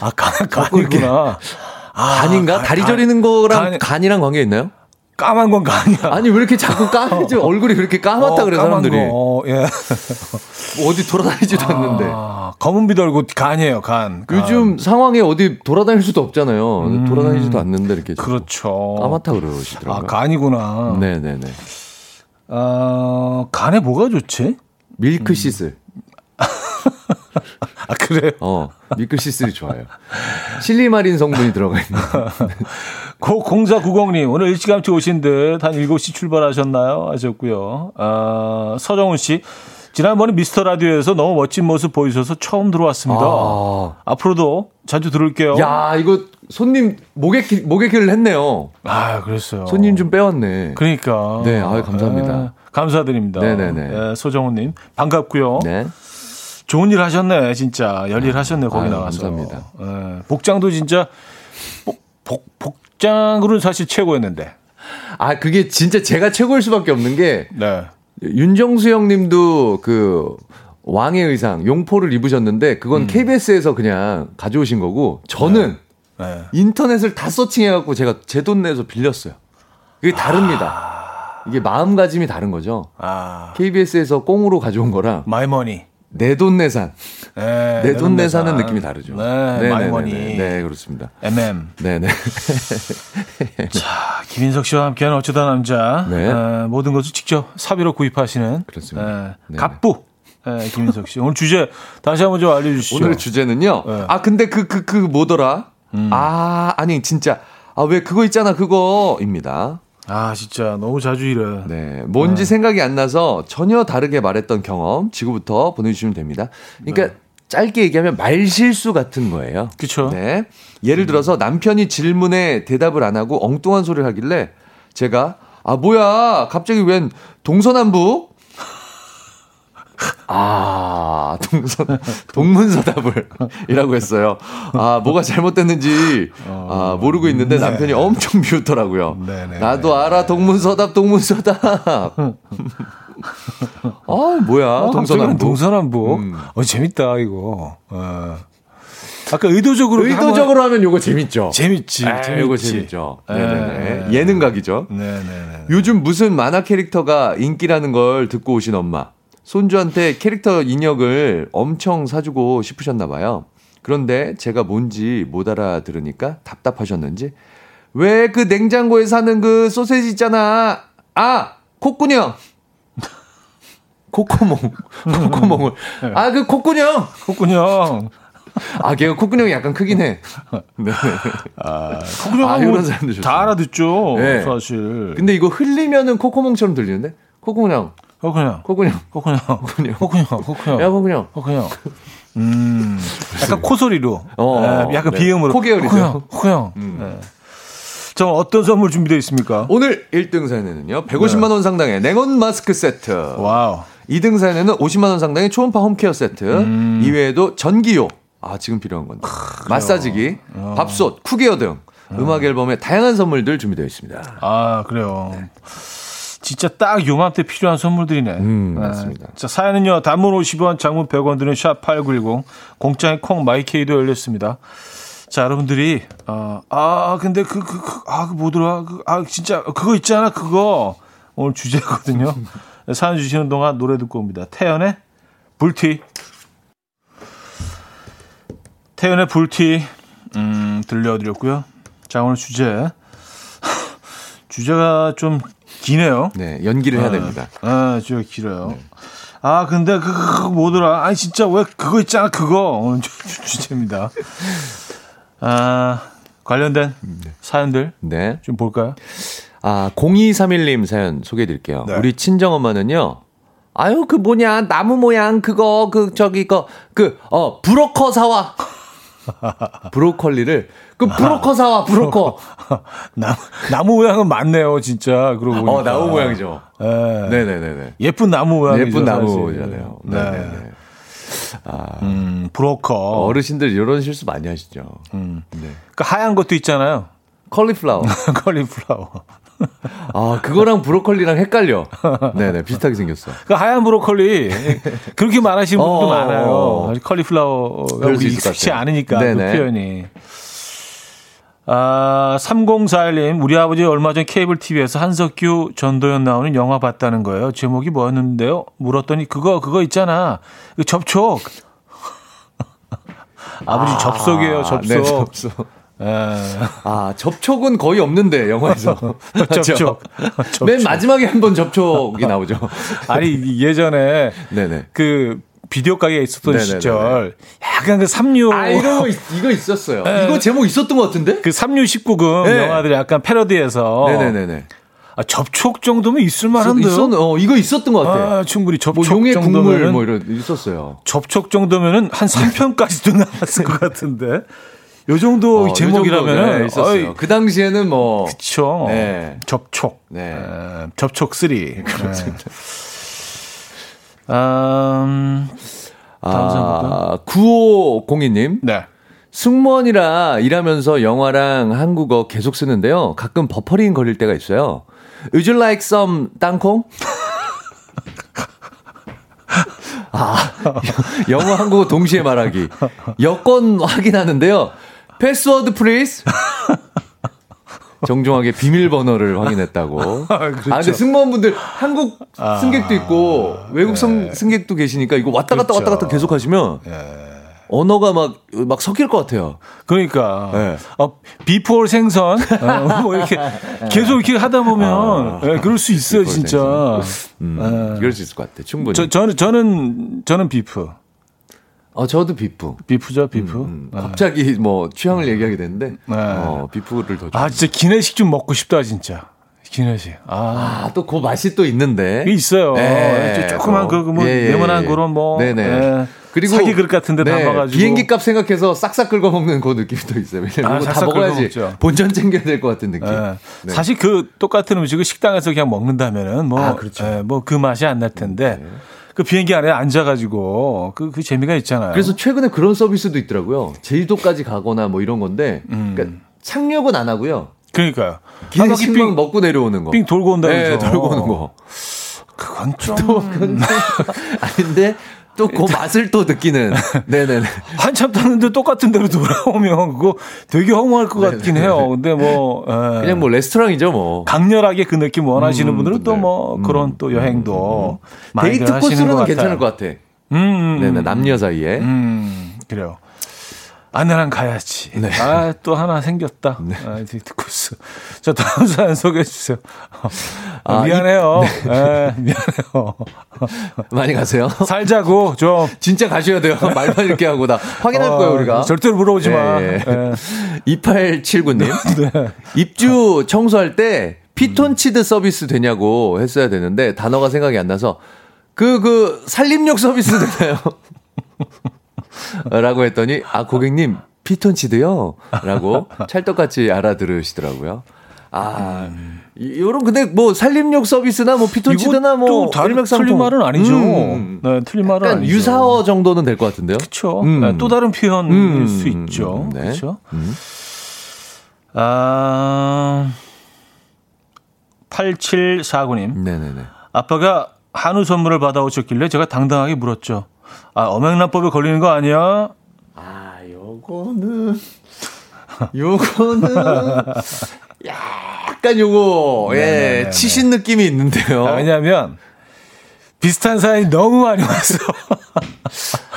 아, 간, 간이구나. 아, 간인가? 다리 간, 저리는 거랑 간, 간이랑 관계 있나요? 까만 건 아니야. 아니 왜 이렇게 자꾸 까매져 얼굴이 그렇게 까맣다 어, 그래 사람들이. 거, 예. 뭐 어디 돌아다니지도 아, 않는데. 검은 빛 얼굴 간이에요 간, 간. 요즘 상황에 어디 돌아다닐 수도 없잖아요. 음, 돌아다니지도 않는데 이렇게. 그렇죠. 까맣다 그러시더라고요. 아 간이구나. 네네네. 어, 간에 뭐가 좋지? 밀크 시슬. 음. 아, 그래요? 어, 밀크시슬이 좋아요. 실리마린 성분이 들어가 있는. 고 0490님, 오늘 일찌감치 오신 듯 한 7시 출발하셨나요? 하셨고요. 아, 서정훈 씨. 지난번에 미스터 라디오에서 너무 멋진 모습 보이셔서 처음 들어왔습니다. 아. 앞으로도 자주 들을게요. 야, 이거 손님 목액 목액기를 했네요. 아, 그랬어요. 손님 좀 빼왔네. 그러니까. 네, 아, 감사합니다. 아, 감사드립니다. 네네네. 네, 소정훈님 반갑고요. 네. 좋은 일 하셨네, 진짜 열일 하셨네 거기 아, 나가서. 감사합니다. 네, 복장도 진짜 복, 복, 복장으로는 사실 최고였는데. 아, 그게 진짜 제가 최고일 수밖에 없는 게. 네. 윤정수 형님도 그 왕의 의상 용포를 입으셨는데 그건 음. KBS에서 그냥 가져오신 거고 저는 네. 네. 인터넷을 다 서칭해갖고 제가 제 돈 내서 빌렸어요. 그게 다릅니다. 아... 이게 마음가짐이 다른 거죠. 아... KBS에서 꽁으로 가져온 거랑 마이머니. 내돈 내산. 네, 내돈 내산은 느낌이 다르죠. 네, 네 마이머니. 네, 네, 그렇습니다. MM. 네네. 자, 김인석 씨와 함께하는 어쩌다 남자. 네. 어, 모든 것을 직접 사비로 구입하시는. 그렇습니다. 네, 갑부. 네, 김인석 씨. 오늘 주제 다시 한번 좀 알려주시죠. 오늘의 주제는요. 네. 아, 근데 그, 그, 그 뭐더라? 음. 아, 아니, 진짜. 아, 왜 그거 있잖아, 그거입니다. 아, 진짜 너무 자주 이래. 네. 뭔지 네. 생각이 안 나서 전혀 다르게 말했던 경험 지금부터 보내주시면 됩니다. 그러니까 네. 짧게 얘기하면 말실수 같은 거예요. 그렇죠. 네. 예를 들어서 남편이 질문에 대답을 안 하고 엉뚱한 소리를 하길래 제가 아 뭐야 갑자기 웬 동서남북 아, 동선, 동문서답을, 이라고 했어요. 아, 뭐가 잘못됐는지, 아, 모르고 있는데 네. 남편이 엄청 비웃더라고요. 네네. 나도 알아, 동문서답, 동문서답. 아, 뭐야, 어, 동서남북. 동서남북. 음. 어, 재밌다, 이거. 어. 아까 의도적으로 의도적으로 하면 요거 재밌죠. 재밌지. 아, 재밌지. 요거 재밌죠. 네네네. 예능각이죠. 네네네. 요즘 무슨 만화 캐릭터가 인기라는 걸 듣고 오신 엄마. 손주한테 캐릭터 인형을 엄청 사주고 싶으셨나 봐요. 그런데 제가 뭔지 못 알아들으니까 답답하셨는지 왜 그 냉장고에 사는 그 소세지 있잖아. 아, 콧구녕. 코코몽. 코코몽을. 아, 그 콧구녕. 콧구녕. 아, 걔가 콧구녕이 약간 크긴 해. 네. 아, 콧구녕 아, 이런 사람들 다 알아듣죠. 네. 사실. 근데 이거 흘리면은 코코몽처럼 들리는데? 콧 코코냥. 코코냥. 코코냥. 코코냥. 야, 코코냥. 코코냥. 음. 약간 코소리로. 어, 네, 약간 네. 비음으로. 코계열이죠. 코코냥. 음. 네. 자, 어떤 선물 준비되어 있습니까? 오늘 1등 사연에는요. 150만 원 상당의 냉온 마스크 세트. 와우. 2등 사연에는 50만 원 상당의 초음파 home care 세트. 음. 이외에도 전기요. 아, 지금 필요한 건데. 아, 마사지기, 어. 밥솥, cookware 등 어. 음악 앨범에 다양한 선물들 준비되어 있습니다. 아, 그래요. 네. 진짜 딱 요맘때 필요한 선물들이네. 음, 맞습니다. 자, 사연은요. 단문 50원, 장문 100원 드는 샵8910 공짜인 콩 마이케이도 열렸습니다. 자, 여러분들이 어, 아, 근데 그 그 그, 아, 그 뭐더라? 그, 아, 진짜 그거 있잖아. 그거 오늘 주제거든요. 사연 주시는 동안 노래 듣고 옵니다. 태연의 불티. 태연의 불티 음, 들려드렸고요. 자, 오늘 주제 주제가 좀 기네요. 네, 연기를 해야 아, 됩니다. 아, 저 길어요. 네. 아, 근데 그, 그, 그 뭐더라? 아니, 진짜 왜 그거 있잖아, 그거. 오늘 주제입니다. 아, 관련된 네. 사연들. 네. 좀 볼까요? 아, 0231님 사연 소개해 드릴게요. 네. 우리 친정엄마는요, 아유, 그 뭐냐, 나무 모양, 그거, 그, 저기, 그, 그, 어, 브로커 사와. 브로콜리를 그 브로커 사와 브로커 나무 나무 모양은 많네요 진짜 그러고 보니까. 어 나무 모양이죠. 네. 네 네 네. 예쁜 나무 모양이죠. 예쁜 나무잖아요. 네. 네네. 아, 음, 브로커. 어르신들 이런 실수 많이 하시죠. 음. 네. 그 하얀 것도 있잖아요. 컬리플라워. 컬리플라워. 아, 그거랑 브로콜리랑 헷갈려. 네네, 비슷하게 생겼어. 그 하얀 브로콜리, 그렇게 말하시는 분도 어, 많아요. 어, 어. 컬리플라워가 익숙치 않으니까, 그 표현이. 아, 3041님, 우리 아버지 얼마 전 케이블 TV에서 한석규, 전도연 나오는 영화 봤다는 거예요. 제목이 뭐였는데요? 물었더니, 그거, 그거 있잖아. 그 접촉. 아버지 아, 접속이에요, 접속. 네, 접속. 에. 아, 접촉은 거의 없는데, 영화에서. 접촉. 접촉. 맨 마지막에 한 번 접촉이 나오죠. 아니, 예전에. 네네. 그, 비디오 가게에 있었던 네네네네. 시절 약간 그 삼류 아 이거 이거 있었어요. 네. 이거 제목 있었던 것 같은데? 그 삼류 19금 네. 영화들이 약간 패러디해서 네네네네. 아, 접촉 정도면 있을 만한데요. 있었, 어, 이거 있었던 것 같아요. 아, 충분히 접촉 뭐 용의 정도면 국물 뭐 이런 있었어요. 접촉 정도면은 한 3편까지도 나왔을 것 같은데. 요 정도 어, 제목이라면 네, 있었어요. 어이, 그 당시에는 뭐 그쵸. 네. 접촉. 네. 에, 접촉 3. 그렇습니다. 음, 아, 9502님. 네. 승무원이라 일하면서 영화랑 한국어 계속 쓰는데요. 가끔 버퍼링 걸릴 때가 있어요. Would you like some 땅콩? 아, 영어, 한국어 동시에 말하기. 여권 확인하는데요. password please. 정중하게 비밀번호를 확인했다고. 아, 그렇죠. 아, 근데 승무원분들 한국 아, 승객도 있고 외국 네. 승객도 계시니까 이거 왔다 갔다 그렇죠. 왔다 갔다 계속 하시면 네. 언어가 막, 막 섞일 것 같아요. 그러니까. 네. 어, beef or 생선. 어, 뭐 이렇게 계속 이렇게 하다 보면. 아, 네, 그럴 수 있어요, 진짜. 음, 네. 그럴 수 있을 것 같아요. 충분히. 저, 저는, 저는, 저는 beef. 어, 저도 beef. beef죠, beef. 음, 음. 네. 갑자기 뭐 취향을 얘기하게 되는데, 네. 어, beef를 더. 아, 진짜 기내식 좀 먹고 싶다, 진짜. 기내식. 아, 아 또 그 맛이 또 있는데. 있어요. 네. 조그만 그, 뭐, 예, 예, 네모난 예. 그런 뭐. 네네. 예. 그리고 사기 그릇 같은 데 네, 담아가지고. 비행기 값 생각해서 싹싹 긁어 먹는 그 느낌도 있어요. 왜냐면 아, 다 먹어야지. 본전 챙겨야 될 것 같은 느낌. 네. 네. 사실 그 똑같은 음식을 식당에서 그냥 먹는다면은 뭐, 아, 그렇죠. 예, 뭐그 맛이 안 날 텐데. 네. 그 비행기 안에 앉아가지고 그, 그 재미가 있잖아요. 그래서 최근에 그런 서비스도 있더라고요. 제주도까지 가거나 뭐 이런 건데, 음. 그러니까 착륙은 안 하고요. 그러니까요. 기내식빵 먹고 내려오는 거. 삥 돌고 온다는 네, 거. 돌고 오는 거. 그건 좀. 또, 근데, 아닌데, 또 그 맛을 또 느끼는. 네네네. 한참 탔는데 똑같은 데로 돌아오면 그거 되게 허무할 것 같긴 해요. 근데 뭐 에. 그냥 뭐 레스토랑이죠 뭐. 강렬하게 그 느낌 원하시는 음, 분들은 또 뭐 그런 또 여행도 음, 데이트 코스로는 괜찮을 것 같아. 음, 음, 네네 남녀 사이에. 음 그래요. 아내랑 가야지. 네. 아, 또 하나 생겼다. 네. 아, 데이트 코스. 자, 다음 사연 소개해 주세요. 아, 미안해요. 이, 네. 네, 미안해요. 많이 가세요. 살자고, 좀. 진짜 가셔야 돼요. 말만 이렇게 하고 다 확인할 어, 거예요, 우리가. 절대로 물어보지 마. 네. 네. 2879님. 네. 입주 청소할 때 피톤치드 서비스 되냐고 했어야 되는데 단어가 생각이 안 나서 그, 그, 살림욕 서비스 되나요? 라고 했더니, 아, 고객님, 피톤치드요? 라고 찰떡같이 알아들으시더라고요. 아, 음. 요런 근데 뭐 살림욕 서비스나 뭐 피톤치드나 뭐 일맥상통 틀린 말은 아니죠. 음. 네, 틀린 말은 아니죠. 유사어 정도는 될 것 같은데요. 그렇죠. 음. 네, 또 다른 표현일 음. 수 있죠. 네. 그렇죠. 음. 아 8749님. 네네네. 아빠가 한우 선물을 받아오셨길래 제가 당당하게 물었죠. 아, 엄행란법에 걸리는 거 아니야? 아, 요거는, 요거는, 약간 요거, 예, 네네네네. 치신 느낌이 있는데요. 아, 왜냐면, 비슷한 사연이 너무 많이 왔어.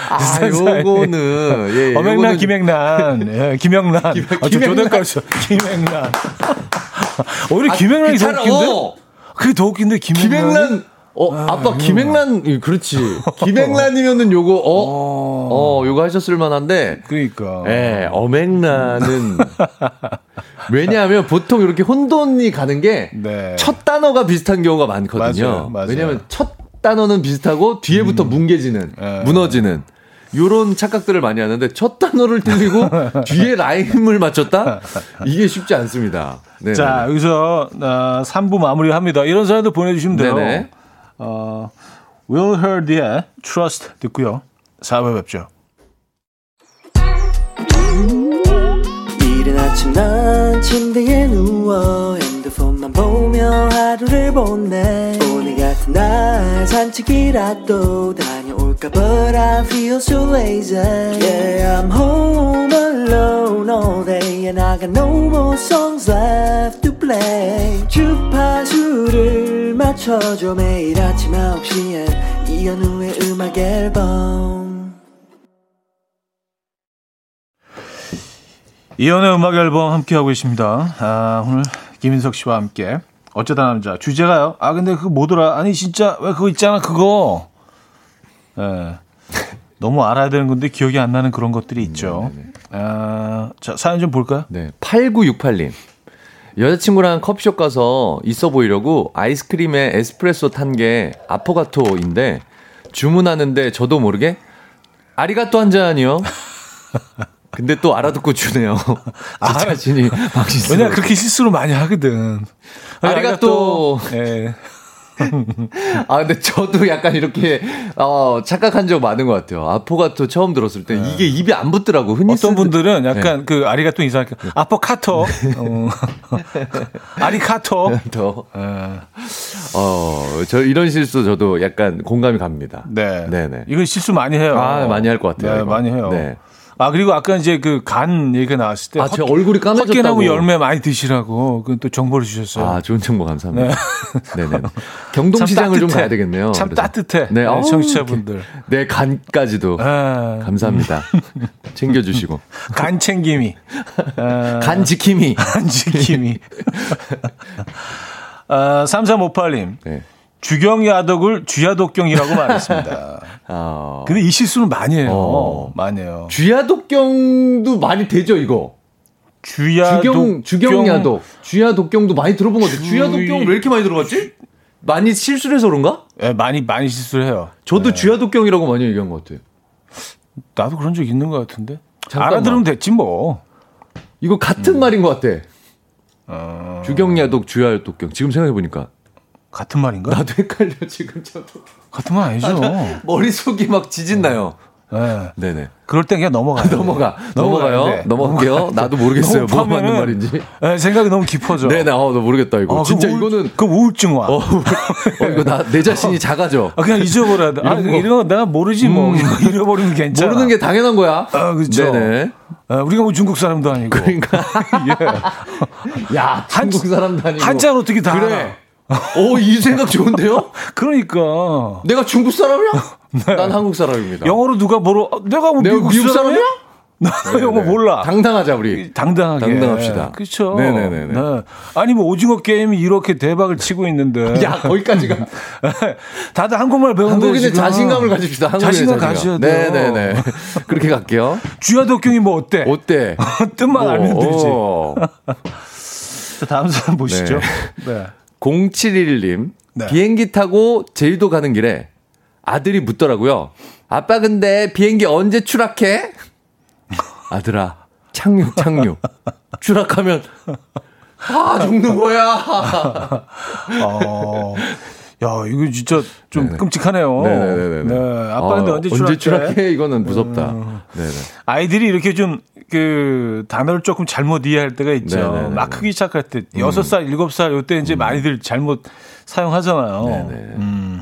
아, 요거는, 예, 엄행란, 김행란, 예, 김영란. 김, 아, 조대까지 김행란. 오히려 아, 김행란이 더 웃긴데? 그게 더 웃긴데, 김행란. 김행란. 어, 아, 빠 김행란, 그렇지. 김행란이면은 요거, 어, 어, 어, 요거 하셨을 만한데. 그니까. 예, 어맹란은. 왜냐하면 보통 이렇게 혼돈이 가는 게. 네. 첫 단어가 비슷한 경우가 많거든요. 맞아요, 맞아요. 왜냐하면 첫 단어는 비슷하고 뒤에부터 음. 뭉개지는, 네. 무너지는. 요런 착각들을 많이 하는데 첫 단어를 틀리고 뒤에 라임을 맞췄다? 이게 쉽지 않습니다. 네네. 자, 여기서 어, 3부 마무리합니다. 이런 사연도 보내주시면 돼요. 네네. 어, Will Heard의 Trust 듣고요. 4부 뵙죠. 이른 아침 난 침대에 누워 핸드폰만 보며 하루를 보내 오늘 같은 날 산책이라도 다녀올까 But I feel so lazy Yeah I'm home alone all day And I got no more songs left to play 주파수를 맞춰줘 매일 아침 9시에 이현우의 음악 앨범 이현우의 음악 앨범 함께하고 있습니다 아, 오늘 김인석 씨와 함께 어쩌다 남자 주제가요 아 근데 그거 뭐더라 아니 진짜 왜 그거 있잖아 그거 예. 네. 너무 알아야 되는 건데 기억이 안 나는 그런 것들이 있죠. 네네. 아, 자, 사연 좀 볼까요? 네. 8968님. 여자친구랑 커피숍 가서 있어 보이려고 아이스크림에 에스프레소 탄 게 아포가토인데 주문하는데 저도 모르게 아리가또 한 잔이요. 근데 또 알아듣고 주네요. 아, 자신이 왜냐 그렇게 실수를 많이 하거든. 아리가또. 예. 아, 근데 저도 약간 이렇게, 어, 착각한 적 많은 것 같아요. 아포가토 처음 들었을 때 네. 이게 입에 안 붙더라고. 흔히 어떤 분들은 약간 네. 그 아리가토 인사할까 아포카토. 네. 어. 아리카토. 더. 네. 어, 저 이런 실수 저도 약간 공감이 갑니다. 네. 네네. 이건 실수 많이 해요. 아, 많이 할 것 같아요. 네, 이거. 많이 해요. 네. 아 그리고 아까 이제 그 간 얘기가 나왔을 때 아, 제 얼굴이 까매졌다고. 헛개나무 열매 많이 드시라고 그건 또 정보를 주셨어요. 아, 좋은 정보 감사합니다. 네. 네 경동시장을 좀 가야 되겠네요. 참 그래서. 따뜻해. 네, 어우, 청취자분들. 네, 간까지도. 아, 감사합니다. 챙겨주시고. 간 챙김이. 아, 간 지킴이. 간 지킴이. 아, 3358님. 네. 주경야독을 쥐야독경이라고 말했습니다. 아. 근데 이 실수는 많이 해요. 어. 많이 해요. 쥐야독경도 많이 되죠, 이거. 주야독 주경, 주경야독. 쥐야독경도 많이 들어본 것 같아요. 주- 쥐야독경 왜 이렇게 많이 들어봤지? 많이 실수를 해서 그런가? 예, 많이 많이 실수를 해요. 저도 쥐야독경이라고 많이 얘기한 것 같아요. 나도 그런 적 있는 것 같은데. 잠깐만. 알아들으면 됐지 뭐. 이거 같은 말인 것 같아. 어, 주경야독, 쥐야독경. 지금 생각해보니까. 같은 말인가? 나도 헷갈려, 지금 저도. 같은 말 아니죠. 머릿속이 막 지진나요. 예. 네네. 그럴 땐 그냥 넘어가. 넘어가. 넘어가요. 넘어갈게요. 나도 모르겠어요. 뭐가 맞는 말인지. 예, 생각이 너무 깊어져. 네네. 어, 나 모르겠다, 이거. 어, 진짜 우울- 이거는. 그럼 우울증 와. 어, 어, 이거 나, 내 자신이 작아져. 아, 그냥 잊어버려야 돼. 아, 이런 거. 내가 모르지 뭐. 잃어버리면 괜찮아. 모르는 게 당연한 거야. 아, 그렇죠. 네네. 아, 우리가 뭐 중국 사람도 아니고. 그러니까. 야, 한국 사람도 아니고. 한자는 어떻게 다 그래. 알아? 오, 이 생각 좋은데요? 그러니까. 내가 중국 사람이야? 난 한국 사람입니다. 영어로 누가 뭐로, 어, 내가 뭐 내가 미국, 미국 사람이야? 나 영어 몰라. 당당하자, 우리. 당당하게. 당당합시다. 그렇죠. 네네네네. 네. 아니 뭐 오징어 게임이 이렇게 대박을 치고 있는데. 야, 거기까지가. 다들 한국말 배우는데 한국인의 자신감을 가집시다. 한국인의 자신감 자신감. 가져야 돼요. 네네네. 그렇게 갈게요. 쥐야독경이 뭐 어때? 어때? 뜻만 뭐, 알면 되지. 어. 자, 다음 사람 보시죠. 네. 0711님. 네. 비행기 타고 제주도 가는 길에 아들이 묻더라고요. 아빠 근데 비행기 언제 추락해? 아들아, 착륙, 착륙. 추락하면 다 죽는 거야. 어. 야, 이거 진짜 좀 네네. 끔찍하네요. 네네네네. 네. 아빠 근데 어, 언제 추락해? 추락해? 이거는 무섭다. 네네. 아이들이 이렇게 좀 그 단어를 조금 잘못 이해할 때가 있죠. 네네네. 막 크기 시작할 때 여섯 살 일곱 살 요때 이제 많이들 잘못 사용하잖아요. 네네. 음.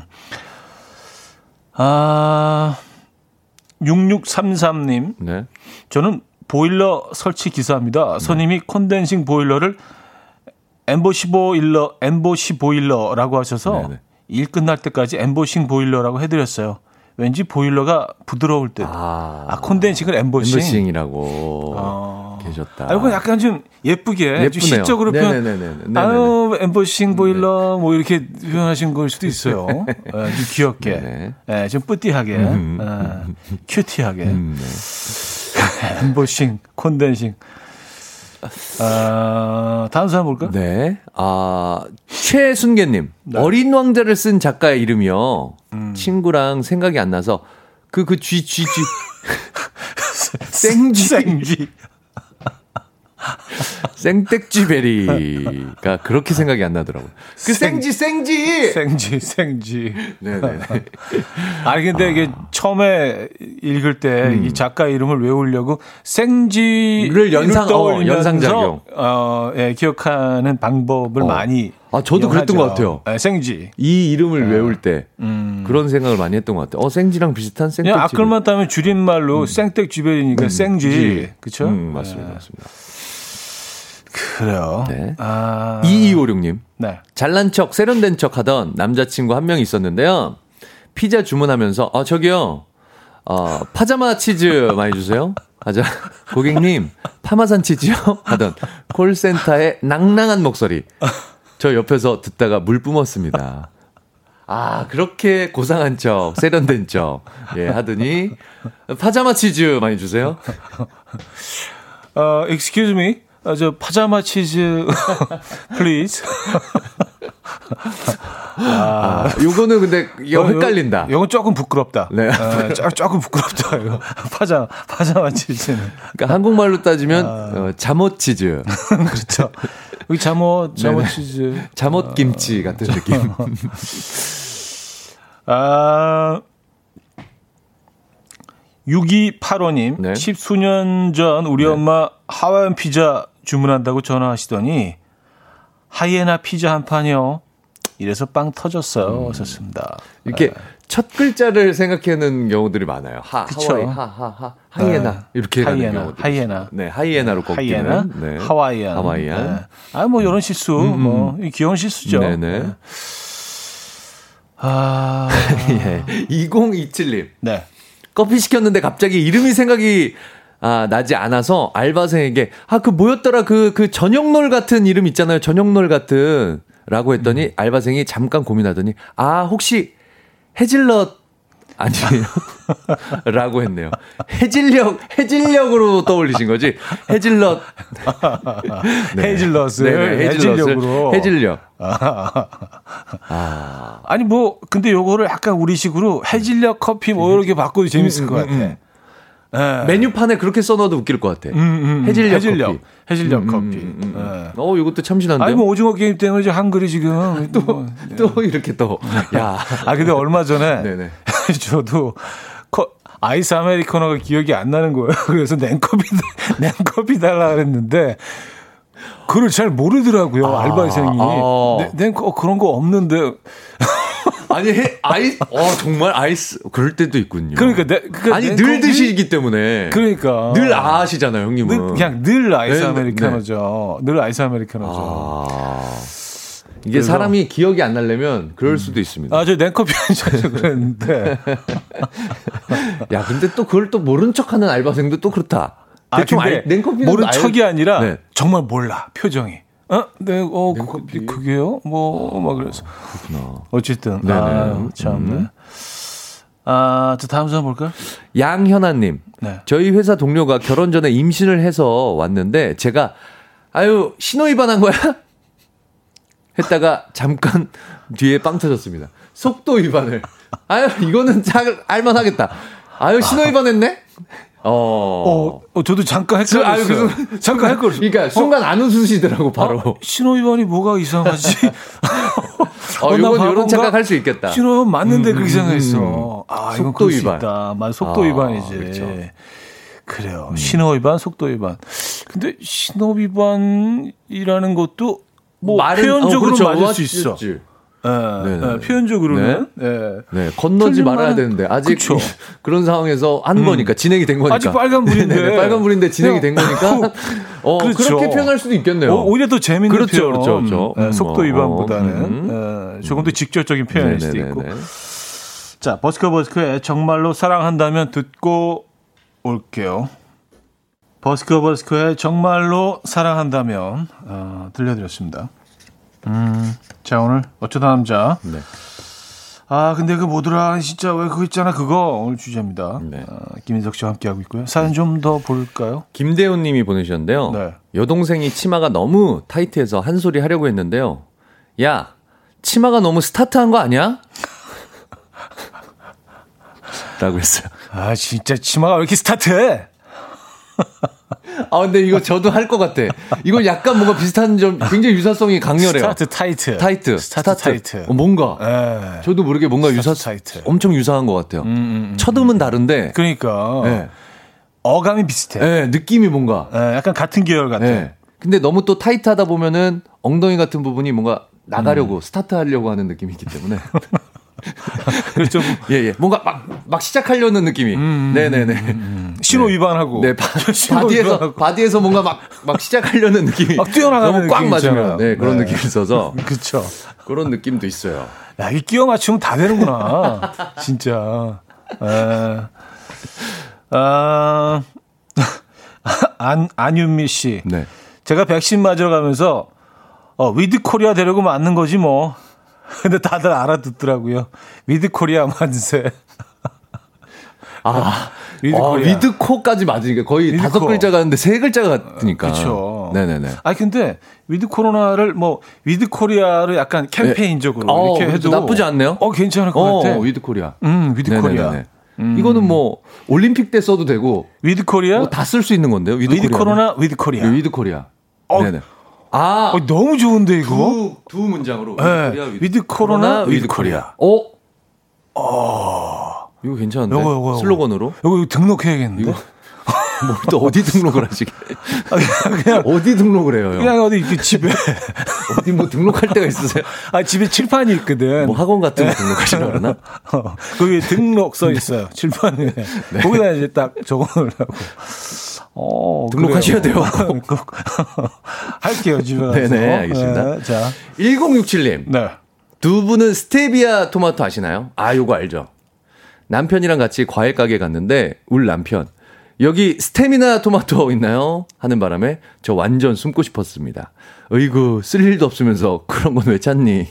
아 6633님 네. 저는 보일러 설치 기사입니다. 선임이 콘덴싱 보일러를 엠보시 보일러, 엠보시 보일러라고 하셔서 네네. 일 끝날 때까지 엠보싱 보일러라고 해드렸어요. 왠지 보일러가 부드러울 때. 아, 아, condensing을 엠보싱. 엠보싱이라고 아. 계셨다. 아, 이거 약간 좀 예쁘게, 좀 예쁘네요. 시적으로 표현. 네네네네. 네네네. 아유, 엠보싱 보일러, 뭐 이렇게 표현하신 걸 수도 있어요. 예, 좀 귀엽게. 네네. 예, 좀 petit하게. 음. 예, cutie하게. 음, 네. 엠보싱, condensing. 아, 다음 사람 볼까? 네. 아, 최순계님. 네. 어린 왕자를 쓴 작가의 이름이요. 음. 친구랑 생각이 안 나서 그, 그, 쥐, 쥐, 쥐. 생쥐. 생쥐. 생땡쥐베리가 그렇게 생각이 안 나더라고요. 그 생- 생쥐, 생쥐! 생쥐, 생쥐. 네네. 아니, 근데 이게 처음에 읽을 때이 작가 이름을 외우려고 생쥐를 를 연상- 떠올리면서 어, 연상작용. 어, 예, 기억하는 방법을 어. 많이. 아, 저도 그랬던 이용하죠. 것 같아요. 예, 생쥐. 이 이름을 외울 때 음. 그런 생각을 많이 했던 것 같아요. 어, 생쥐랑 비슷한. 그냥 아끌만 따면 줄임말로 생댁 주변이니까 생쥐. 그쵸? 음, 맞습니다. 맞습니다. 그래요. 네. 아. 2256님. 네. 잘난 척, 세련된 척 하던 남자친구 한 명 있었는데요. 피자 주문하면서, 어, 저기요, 어, 파자마 치즈 많이 주세요. 하자. 고객님, 파마산 치즈요? 하던 콜센터의 낭낭한 목소리. 저 옆에서 듣다가 물 뿜었습니다. 아, 그렇게 고상한 척, 세련된 척, 예, 하더니, 파자마 치즈 많이 주세요. 어, excuse me. 어, 저 파자마 치즈 please. 아, 요거는 근데, 이거 헷갈린다. 이건 조금 부끄럽다. 네. 어, 조, 조금 부끄럽다. 이거 파자 파자마 치즈는. 그러니까 한국말로 따지면, 어, 잠옷 치즈. 그렇죠. 여기 잠옷 잠옷 네네. 치즈. 잠옷 김치 같은 느낌. 아 6285님, 네. 십수년 전 우리 엄마 하와이안 피자 주문한다고 전화하시더니 하이에나 피자 한 판이요. 이래서 빵 터졌어요. 음. 썼습니다. 이렇게 첫 글자를 생각하는 경우들이 많아요. 하, 그쵸. 하와이, 하, 하, 하, 하이에나. 네. 이렇게 하이에나, 경우들. 하이에나. 네, 하이에나로 꺾이는. 하이에나, 네. 하와이안. 하와이안. 네. 아, 뭐, 이런 실수, 뭐, 이 귀여운 실수죠. 네네. 아, 예. 2027님. 네. 커피 시켰는데 갑자기 이름이 생각이 아, 나지 않아서 알바생에게 아, 그 뭐였더라 그, 그 저녁놀 같은 이름 있잖아요. 저녁놀 같은 라고 했더니 알바생이 잠깐 고민하더니 아, 혹시 해질럿 아니에요? 라고 했네요. 해질녘, 해질녘으로 떠올리신 거지? 해질럿. 헤이즐넛을 네네, 해질녘으로. 해질녘. 아니, 뭐, 근데 요거를 약간 우리식으로 해질녘 커피 뭐 이렇게 바꿔도 재밌을 것 같아. 예. 메뉴판에 그렇게 써놔도 웃길 것 같아. 음, 음, 해질녘 해질녘. 커피. 해질녘 음, 커피. 음, 음, 음. 예. 어, 이것도 참신한데요? 아니, 뭐, 오징어 게임 때문에 이제 한글이 지금. 또, 뭐, 또 이렇게 또. 야. 아, 근데 얼마 전에. 저도 커, 아이스 아메리카노가 기억이 안 나는 거예요. 그래서 냉커피, 냉커피 달라 그랬는데, 그걸 잘 모르더라고요, 아, 알바생이. 아. 냉, 냉, 어, 그런 거 없는데. 아니, 해, 아이스, 어, 정말 아이스, 그럴 때도 있군요. 그러니까, 내, 그 아니, 냉커피- 늘 드시기 때문에. 그러니까. 늘 아시잖아요, 형님은. 늘, 그냥 늘 아이스 네, 아메리카노죠. 늘 아이스 아메리카노죠. 아. 이게 그래서- 사람이 기억이 안 나려면 그럴 수도 있습니다. 아, 저 냉커피 한잔 그랬는데. 야, 근데 또 그걸 또 모른 척 하는 알바생도 또 그렇다. 아, 대충 근데 알, 냉커피는 모른 알- 척이 아니라 네. 정말 몰라, 표정이. 어, 네, 어, 냉커피? 그, 그게요? 뭐, 막 그래서. 그렇구나. 어쨌든. 네네. 아, 참. 네. 아, 저 다음 사람 볼까요? 양현아님. 네. 저희 회사 동료가 결혼 전에 임신을 해서 왔는데 제가 아유 신호 위반한 거야? 했다가 잠깐 뒤에 빵 터졌습니다. 속도 위반을. 아유 이거는 잘 알만하겠다. 아유 신호 위반했네. 어. 어, 어, 저도 잠깐 헷갈렸어요. 그, 잠깐 헷갈렸어요. 그러니까 순간 안 웃으시더라고 바로. 어, 신호위반이 뭐가 이상하지? 어, 나 요건 요런 바본가? 착각할 수 있겠다. 신호위반 맞는데 음, 그렇게 음, 생각했어. 아, 이건 속도 그럴 수 위반. 있다. 속도 아, 위반이지. 그렇죠. 그래요. 신호 위반, 속도 위반. 근데 신호 위반이라는 것도 뭐 말은- 표현적으로 어, 그렇죠. 맞을 수 있어. 맞지. 예, 네네. 예, 표현적으로는. 예. 네, 건너지 말아야 되는데 아직 그쵸. 그런 상황에서 한 거니까 진행이 된 거니까 아직 빨간 불인데. 네네, 빨간 불인데 진행이 된 거니까 어 그렇죠. 그렇게 표현할 수도 있겠네요. 어, 오히려 더 재밌는 그렇죠, 표현. 그렇죠, 그렇죠. 예, 음, 속도 어, 위반보다는 음. 예, 조금 더 직접적인 표현일 수도. 있고. 자, 버스커 버스커의 정말로 사랑한다면 듣고 올게요. 버스커 버스커의 정말로 사랑한다면 어, 들려드렸습니다. 음, 자 오늘 어쩌다 남자. 네. 아 근데 그 뭐더라 진짜 왜 그거 있잖아 그거 오늘 주제입니다. 네. 어, 김인석 씨와 함께 하고 있고요. 사연 좀 더 볼까요? 김대훈 님이 보내주셨는데요. 네. 여동생이 치마가 너무 타이트해서 한 소리 하려고 했는데요. 야, 치마가 너무 스타트한 거 아니야? 라고 했어요. 아 진짜 치마가 왜 이렇게 스타트해? 아, 근데 이거 저도 할 것 같아. 이거 약간 뭔가 비슷한 점, 굉장히 유사성이 강렬해요. 스타트 타이트. 타이트. 스타트 타이트. 어, 뭔가. 예. 저도 모르게 뭔가 유사, 타이트. 엄청 유사한 것 같아요. 첫음은 다른데. 그러니까 네. 어감이 비슷해. 네, 느낌이 뭔가. 예, 약간 같은 계열 같아. 네. 근데 너무 또 타이트하다 보면은 엉덩이 같은 부분이 뭔가 나가려고 스타트 하려고 하는 느낌이 있기 때문에. 그렇죠. 예, 예. 뭔가 막, 막 시작하려는 느낌이. 네네네. 신호 위반하고. 네, 바, 신호 바디에서, 위반하고. 바디에서 뭔가 막, 막 시작하려는 느낌이. 막 뛰어나가는 너무 꽉 맞으면. 네, 그런 네. 느낌이 있어서. 그렇죠. 그런 느낌도 있어요. 야, 이 끼워 맞추면 다 되는구나. 진짜. 에. 아, 안, 안윤미 씨. 네. 제가 백신 맞으러 가면서, 어, with Korea 되려고 맞는 거지 뭐. 근데 다들 알아듣더라고요. with Korea 만세. 아, with 아, Korea. with 코까지 맞으니까 거의 with코. 다섯 글자가 있는데 세 글자가 같으니까. 그렇죠. 네네네. 아 근데 with 코로나를 뭐 with Korea를 약간 캠페인적으로 네. 어, 이렇게. 해도 나쁘지 않네요. 어 괜찮을 것 어, 같아. with Korea. 음 with Korea. 네네네네. 이거는 뭐 올림픽 때 써도 되고 with Korea. 뭐 다 쓸 수 있는 건데요. with, with. 코로나 with Korea. 네, with Korea. 어. 네네. 아, 어, 너무 좋은데 이거. 두, 두 문장으로. with 네. with 코로나, with Korea. 어? 이거 괜찮은데? 요거, 요거, 요거. 슬로건으로? 이거, 이거 등록해야겠는데. 뭘또 어디 등록을 하시게? 그냥 어디 등록을 해요? 그냥 어디 그 집에 어디 뭐 등록할 때가 있으세요? 아 집에 칠판이 있거든. 뭐 학원 같은 거 등록하시나 그러나? 어, 거기 등록 써 있어요. 칠판에 네. 거기다 이제 딱 적어놓으라고. 어, 등록하셔야 돼요. 할게요 집에 가서. 네네 알겠습니다. 네, 자 1067님. 네. 두 분은 스테비아 토마토 아시나요? 아 요거 알죠. 남편이랑 같이 과일 가게 갔는데 울 남편 여기 스테미나 토마토 있나요? 하는 바람에 저 완전 숨고 싶었습니다. 어이구, 쓸 일도 없으면서 그런 건 왜 찾니?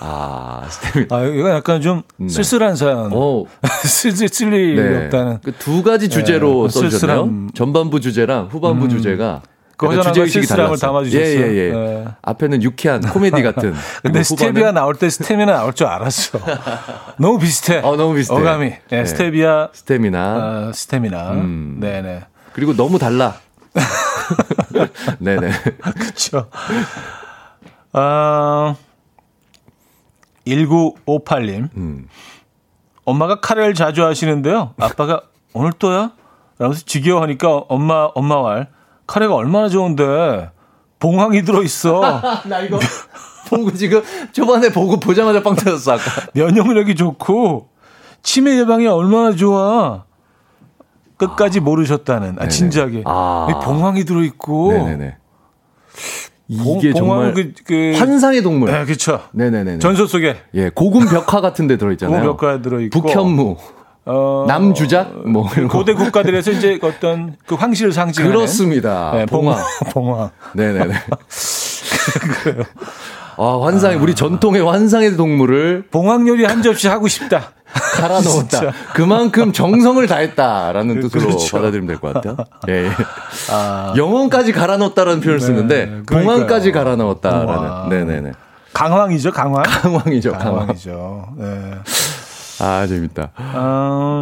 아, 스테미나. 아, 이건 약간 좀 네. 쓸쓸한 사연. 어. 쓸쓸 쓸 일이 네. 없다는. 그 두 가지 주제로 네, 써주셨네요. 전반부 주제랑 후반부 음. 주제가 그 주제의식이 달라을 담아주셨어요. 예, 예, 예. 네. 앞에는 유쾌한 코미디 같은. 근데 스테비아 나올 때 스테미나 나올 줄 알았어. 너무 비슷해. 어, 너무 비슷해. 어감이. 네, 네. 스테비아. 스테미나. 어, 스테미나. 음. 네네. 그리고 너무 달라. 네네. 그쵸. 아, 1958님. 음. 엄마가 카레를 자주 하시는데요. 아빠가 오늘 또야? 라면서 지겨워하니까 엄마, 엄마 말. 카레가 얼마나 좋은데 봉황이 들어있어. 나 이거 보고 지금 초반에 보고 보자마자 빵 터졌어 아까. 면역력이 좋고 치매 예방에 얼마나 좋아. 끝까지 아. 모르셨다는. 아, 진지하게. 아. 봉황이 들어있고. 네네네. 이게 정말 그, 그 환상의 동물. 네, 그렇죠. 네네네. 전설 속에 예 고군 벽화 같은 데 들어있잖아요. 고군 벽화에 들어있고 북현무. 어, 남주작 뭐 고대 국가들에서 이제 어떤 그 황실을 상징하는 그렇습니다. 네, 봉화 봉화. 네네네. 그래요. 아, 환상의 아. 우리 전통의 환상의 동물을 봉황 요리 한 접시 하고 싶다. 갈아 넣었다. 그만큼 정성을 다했다라는 뜻으로 그렇죠. 받아들이면 될 것 같아요. 예. 예. 아. 영혼까지 갈아 넣었다라는 표현을 네, 쓰는데 봉황까지 갈아 넣었다라는. 네네네. 강황이죠, 강황. 강황이죠, 강황. 강황이죠. 네. 아, 재밌다.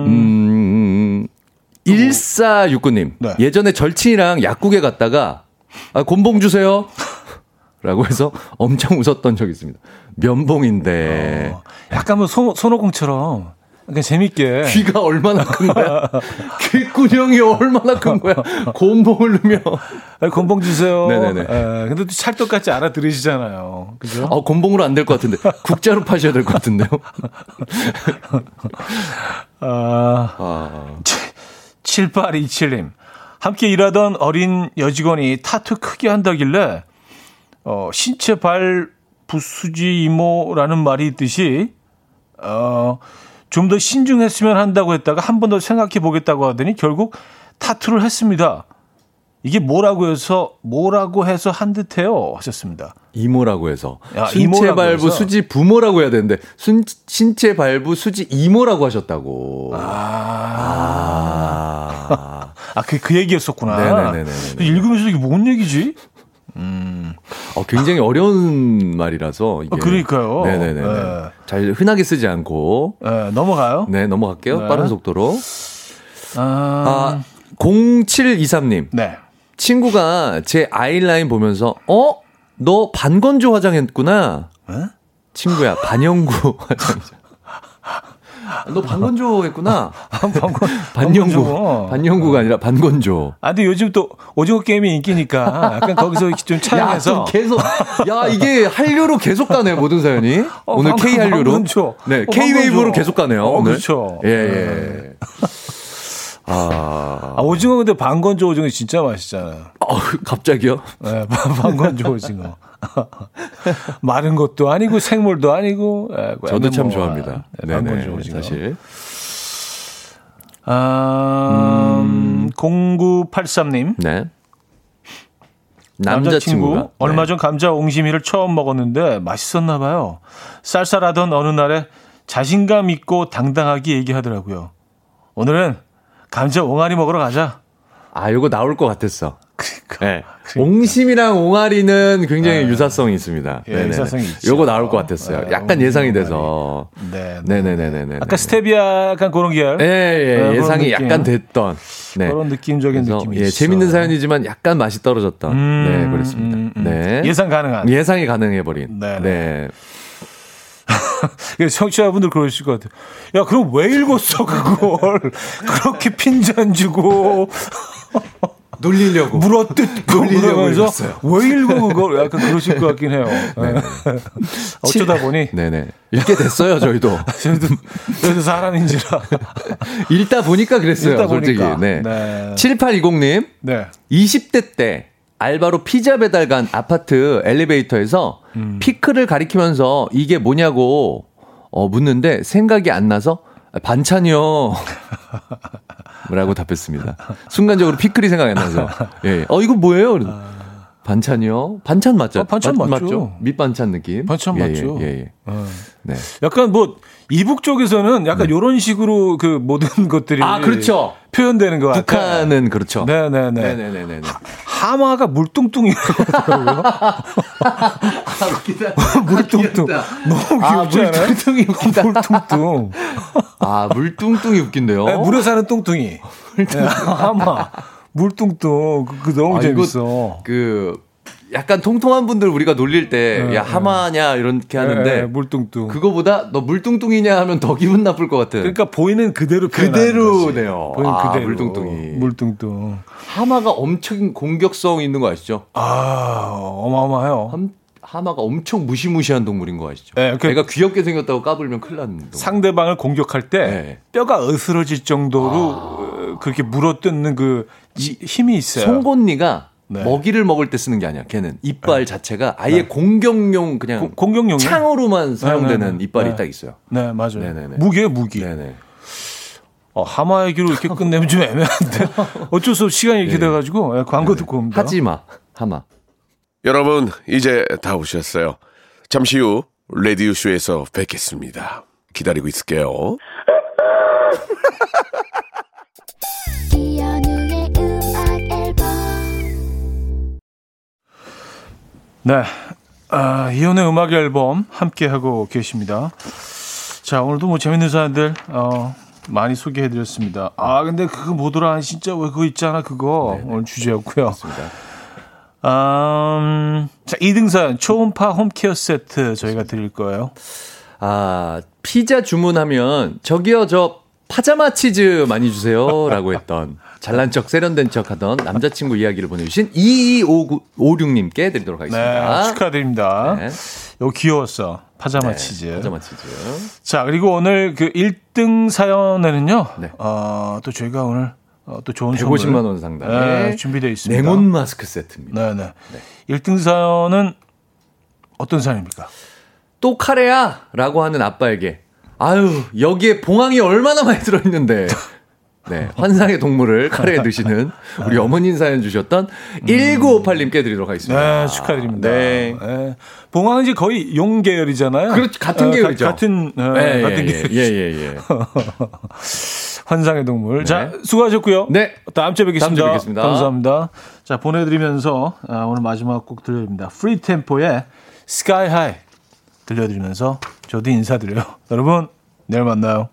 음, 1469님. 네. 예전에 절친이랑 약국에 갔다가, 아, 곤봉 주세요. 라고 해서 엄청 웃었던 적이 있습니다. 면봉인데. 어, 약간 뭐 손, 손오공처럼 그러니까 재밌게. 귀가 얼마나 큰 거야? 귓구녕이 얼마나 큰 거야? 곤봉을 넣으면. 곤봉 주세요. 네네네. 에, 예, 근데 또 찰떡같이 알아들으시잖아요. 그죠? 어, 곤봉으로 안 될 것 같은데. 국자로 파셔야 될 것 같은데요? 아. 아. 7827님. 함께 일하던 어린 여직원이 타투 크게 한다길래, 어, 신체 발 부수지 이모라는 말이 있듯이, 어, 좀 더 신중했으면 한다고 했다가 한 번 더 생각해 보겠다고 하더니 결국 타투를 했습니다. 이게 뭐라고 해서 뭐라고 해서 한 듯해요 하셨습니다. 이모라고 해서 야, 신체 발부 해서. 수지 부모라고 해야 되는데 순, 신체 발부 수지 이모라고 하셨다고. 아, 아, 아 그 그 얘기였었구나. 네네네. 읽으면서 이게 뭔 얘기지? 음. 어, 굉장히 어려운 말이라서. 이게. 어, 그러니까요. 네네네. 네. 잘 흔하게 쓰지 않고. 네, 넘어가요? 네, 넘어갈게요. 네. 빠른 속도로. 아, 아 0723님. 네. 친구가 제 아이라인 보면서, 어? 너 반건조 화장했구나. 에? 친구야, 반영구 화장이죠. 너 반건조 했구나. 반건, 반영구. 반영구가 아니라 반건조. 아, 근데 요즘 또 오징어 게임이 인기니까 약간 거기서 좀 차이해서. 계속. 야, 이게 한류로 계속 가네요, 모든 사연이. 어, 오늘 K 한류로. 네, 어, K 웨이브로 계속 가네요. 어, 오늘. 그렇죠. 예, 예. 아. 아, 오징어 근데 반건조 오징어 진짜 맛있잖아요. 어, 갑자기요? 네, 반건조 오징어. 마른 것도 아니고 생물도 아니고. 예, 저도 참 좋아합니다. 네, 네네, 사실. 아, 음, 0983님. 네. 남자친구 네. 얼마 전 감자 옹심이를 처음 먹었는데 맛있었나 봐요. 쌀쌀하던 어느 날에 자신감 있고 당당하게 얘기하더라고요. 오늘은 감자 옹알이 먹으러 가자. 아, 요거 나올 것 같았어. 네. 그러니까. 옹심이랑 옹알이는 굉장히 네. 유사성이 있습니다. 예, 유사성이 있죠. 요거 나올 것 같았어요. 네, 약간 예상이 돼서. 네. 네네네네. 아까 스테비아 약간 그런 계열. 예, 예. 네, 예상이 약간 됐던. 네. 그런 느낌적인 느낌이 예, 있어. 재밌는 사연이지만 약간 맛이 떨어졌던. 음, 네, 그렇습니다. 음, 음. 네. 예상 가능한. 예상이 가능해버린. 네. 네. 청취자분들 그러실 것 같아요. 야, 그럼 왜 읽었어, 그걸? 그렇게 핀잔 주고. 놀리려고. 물어뜯고 그러면서 왜 읽어 그걸 약간 그러실 것 같긴 해요. 네. 어쩌다 보니 네네 읽게 됐어요 저희도. 저희도 저희도 사람인지라 읽다 보니까 그랬어요. 읽다 솔직히. 보니까. 네. 네. 7820님. 네. 20대 때 알바로 피자 배달 간 아파트 엘리베이터에서 음. 피클을 가리키면서 이게 뭐냐고 어, 묻는데 생각이 안 나서 반찬이요. 라고 답했습니다. 순간적으로 피클이 생각이 안 나서. 예. 어, 이거 뭐예요? 반찬이요? 반찬 맞죠? 아, 반찬 맞, 맞죠. 밑반찬 느낌. 반찬 예, 맞죠. 예, 예. 예. 어. 네. 약간 뭐 이북 쪽에서는 약간 네. 요런 식으로 그 모든 것들이 아, 그렇죠. 표현되는 것 같아요. 북한은 그렇죠. 네, 네, 네. 네, 네, 네, 하마가 물뚱뚱이라고요. 아, 웃기다. 물뚱뚱. 너무 아, 귀엽지 아, 물뚱뚱이 웃기다. 물뚱뚱. 아, 물뚱뚱이 웃긴데요. 네, 물에 사는 뚱뚱이. 네, 하마. 물뚱뚱. 그, 그 너무 아, 재밌어. 그 약간 통통한 분들 우리가 놀릴 때, 네, 야, 네. 하마냐, 이렇게 하는데. 네, 물뚱뚱. 그거보다 너 물뚱뚱이냐 하면 더 기분 나쁠 것 같아. 그러니까 보이는 그대로 그대로네요. 보이는 아, 그대로. 물뚱뚱이. 물뚱뚱. 하마가 엄청 공격성 있는 거 아시죠? 아, 어마어마해요. 한, 하마가 엄청 무시무시한 동물인 거 아시죠? 네, 그, 애가 귀엽게 생겼다고 까불면 큰일 동물. 상대방을 공격할 때 네. 뼈가 으스러질 정도로 아. 그렇게 물어뜯는 그 힘이 있어요. 송곳니가 네. 먹이를 먹을 때 쓰는 게 아니야. 걔는 이빨 네. 자체가 아예 네. 공격용 그냥 고, 공격용 창으로만 네, 사용되는 네, 이빨이 딱 있어요. 네, 맞아요. 네네네. 무기에 무기. 네네. 어, 하마 얘기로 이렇게 끝내면 좀 애매한데 어쩔 수 없이 시간이 이렇게 네. 돼가지고 예, 광고 듣고 옵니다. 하지 마, 하마. 여러분 이제 다 오셨어요. 잠시 후 레디오 쇼에서 뵙겠습니다. 기다리고 있을게요. 네. 아, 이혼의 음악 앨범 함께 하고 계십니다. 자, 오늘도 뭐 재밌는 사연들, 어, 많이 소개해 드렸습니다. 아, 근데 그거 뭐더라? 진짜 왜 그거 있잖아, 그거. 네네. 오늘 주제였고요. 맞습니다. 음, 자, 2등 사연, 초음파 홈케어 세트 저희가 드릴 거예요. 아, 피자 주문하면, 저기요, 저 파자마 치즈 많이 주세요. 라고 했던. 잘난 척, 세련된 척 하던 남자친구 이야기를 보내주신 2256님께 드리도록 하겠습니다. 네, 축하드립니다. 네. 요 귀여웠어. 파자마 네, 치즈. 파자마 치즈. 자, 그리고 오늘 그 1등 사연에는요. 네. 어, 또 저희가 오늘 어, 또 좋은 150만 원 상당의 네, 준비되어 있습니다. 냉온 마스크 세트입니다. 네, 네. 네. 1등 사연은 어떤 사연입니까? 또 카레야라고 하는 아빠에게 아유, 여기에 봉황이 얼마나 많이 들어있는데. 네, 환상의 동물을 카레에 드시는 우리 어머님 사연 주셨던 음. 1958님께 드리도록 하겠습니다. 네, 축하드립니다. 네. 네. 봉황은 이제 거의 용 계열이잖아요. 그렇죠. 같은 어, 계열이죠. 가, 같은, 어, 네, 같은 예, 계열. 예, 예, 예. 환상의 동물. 네. 자, 수고하셨고요. 네. 다음 주에 뵙겠습니다. 다음 주에 뵙겠습니다. 감사합니다. 자, 보내드리면서 아, 오늘 마지막 곡 들려드립니다. FreeTEMPO의 Sky High 들려드리면서 저도 인사드려요. 여러분, 내일 만나요.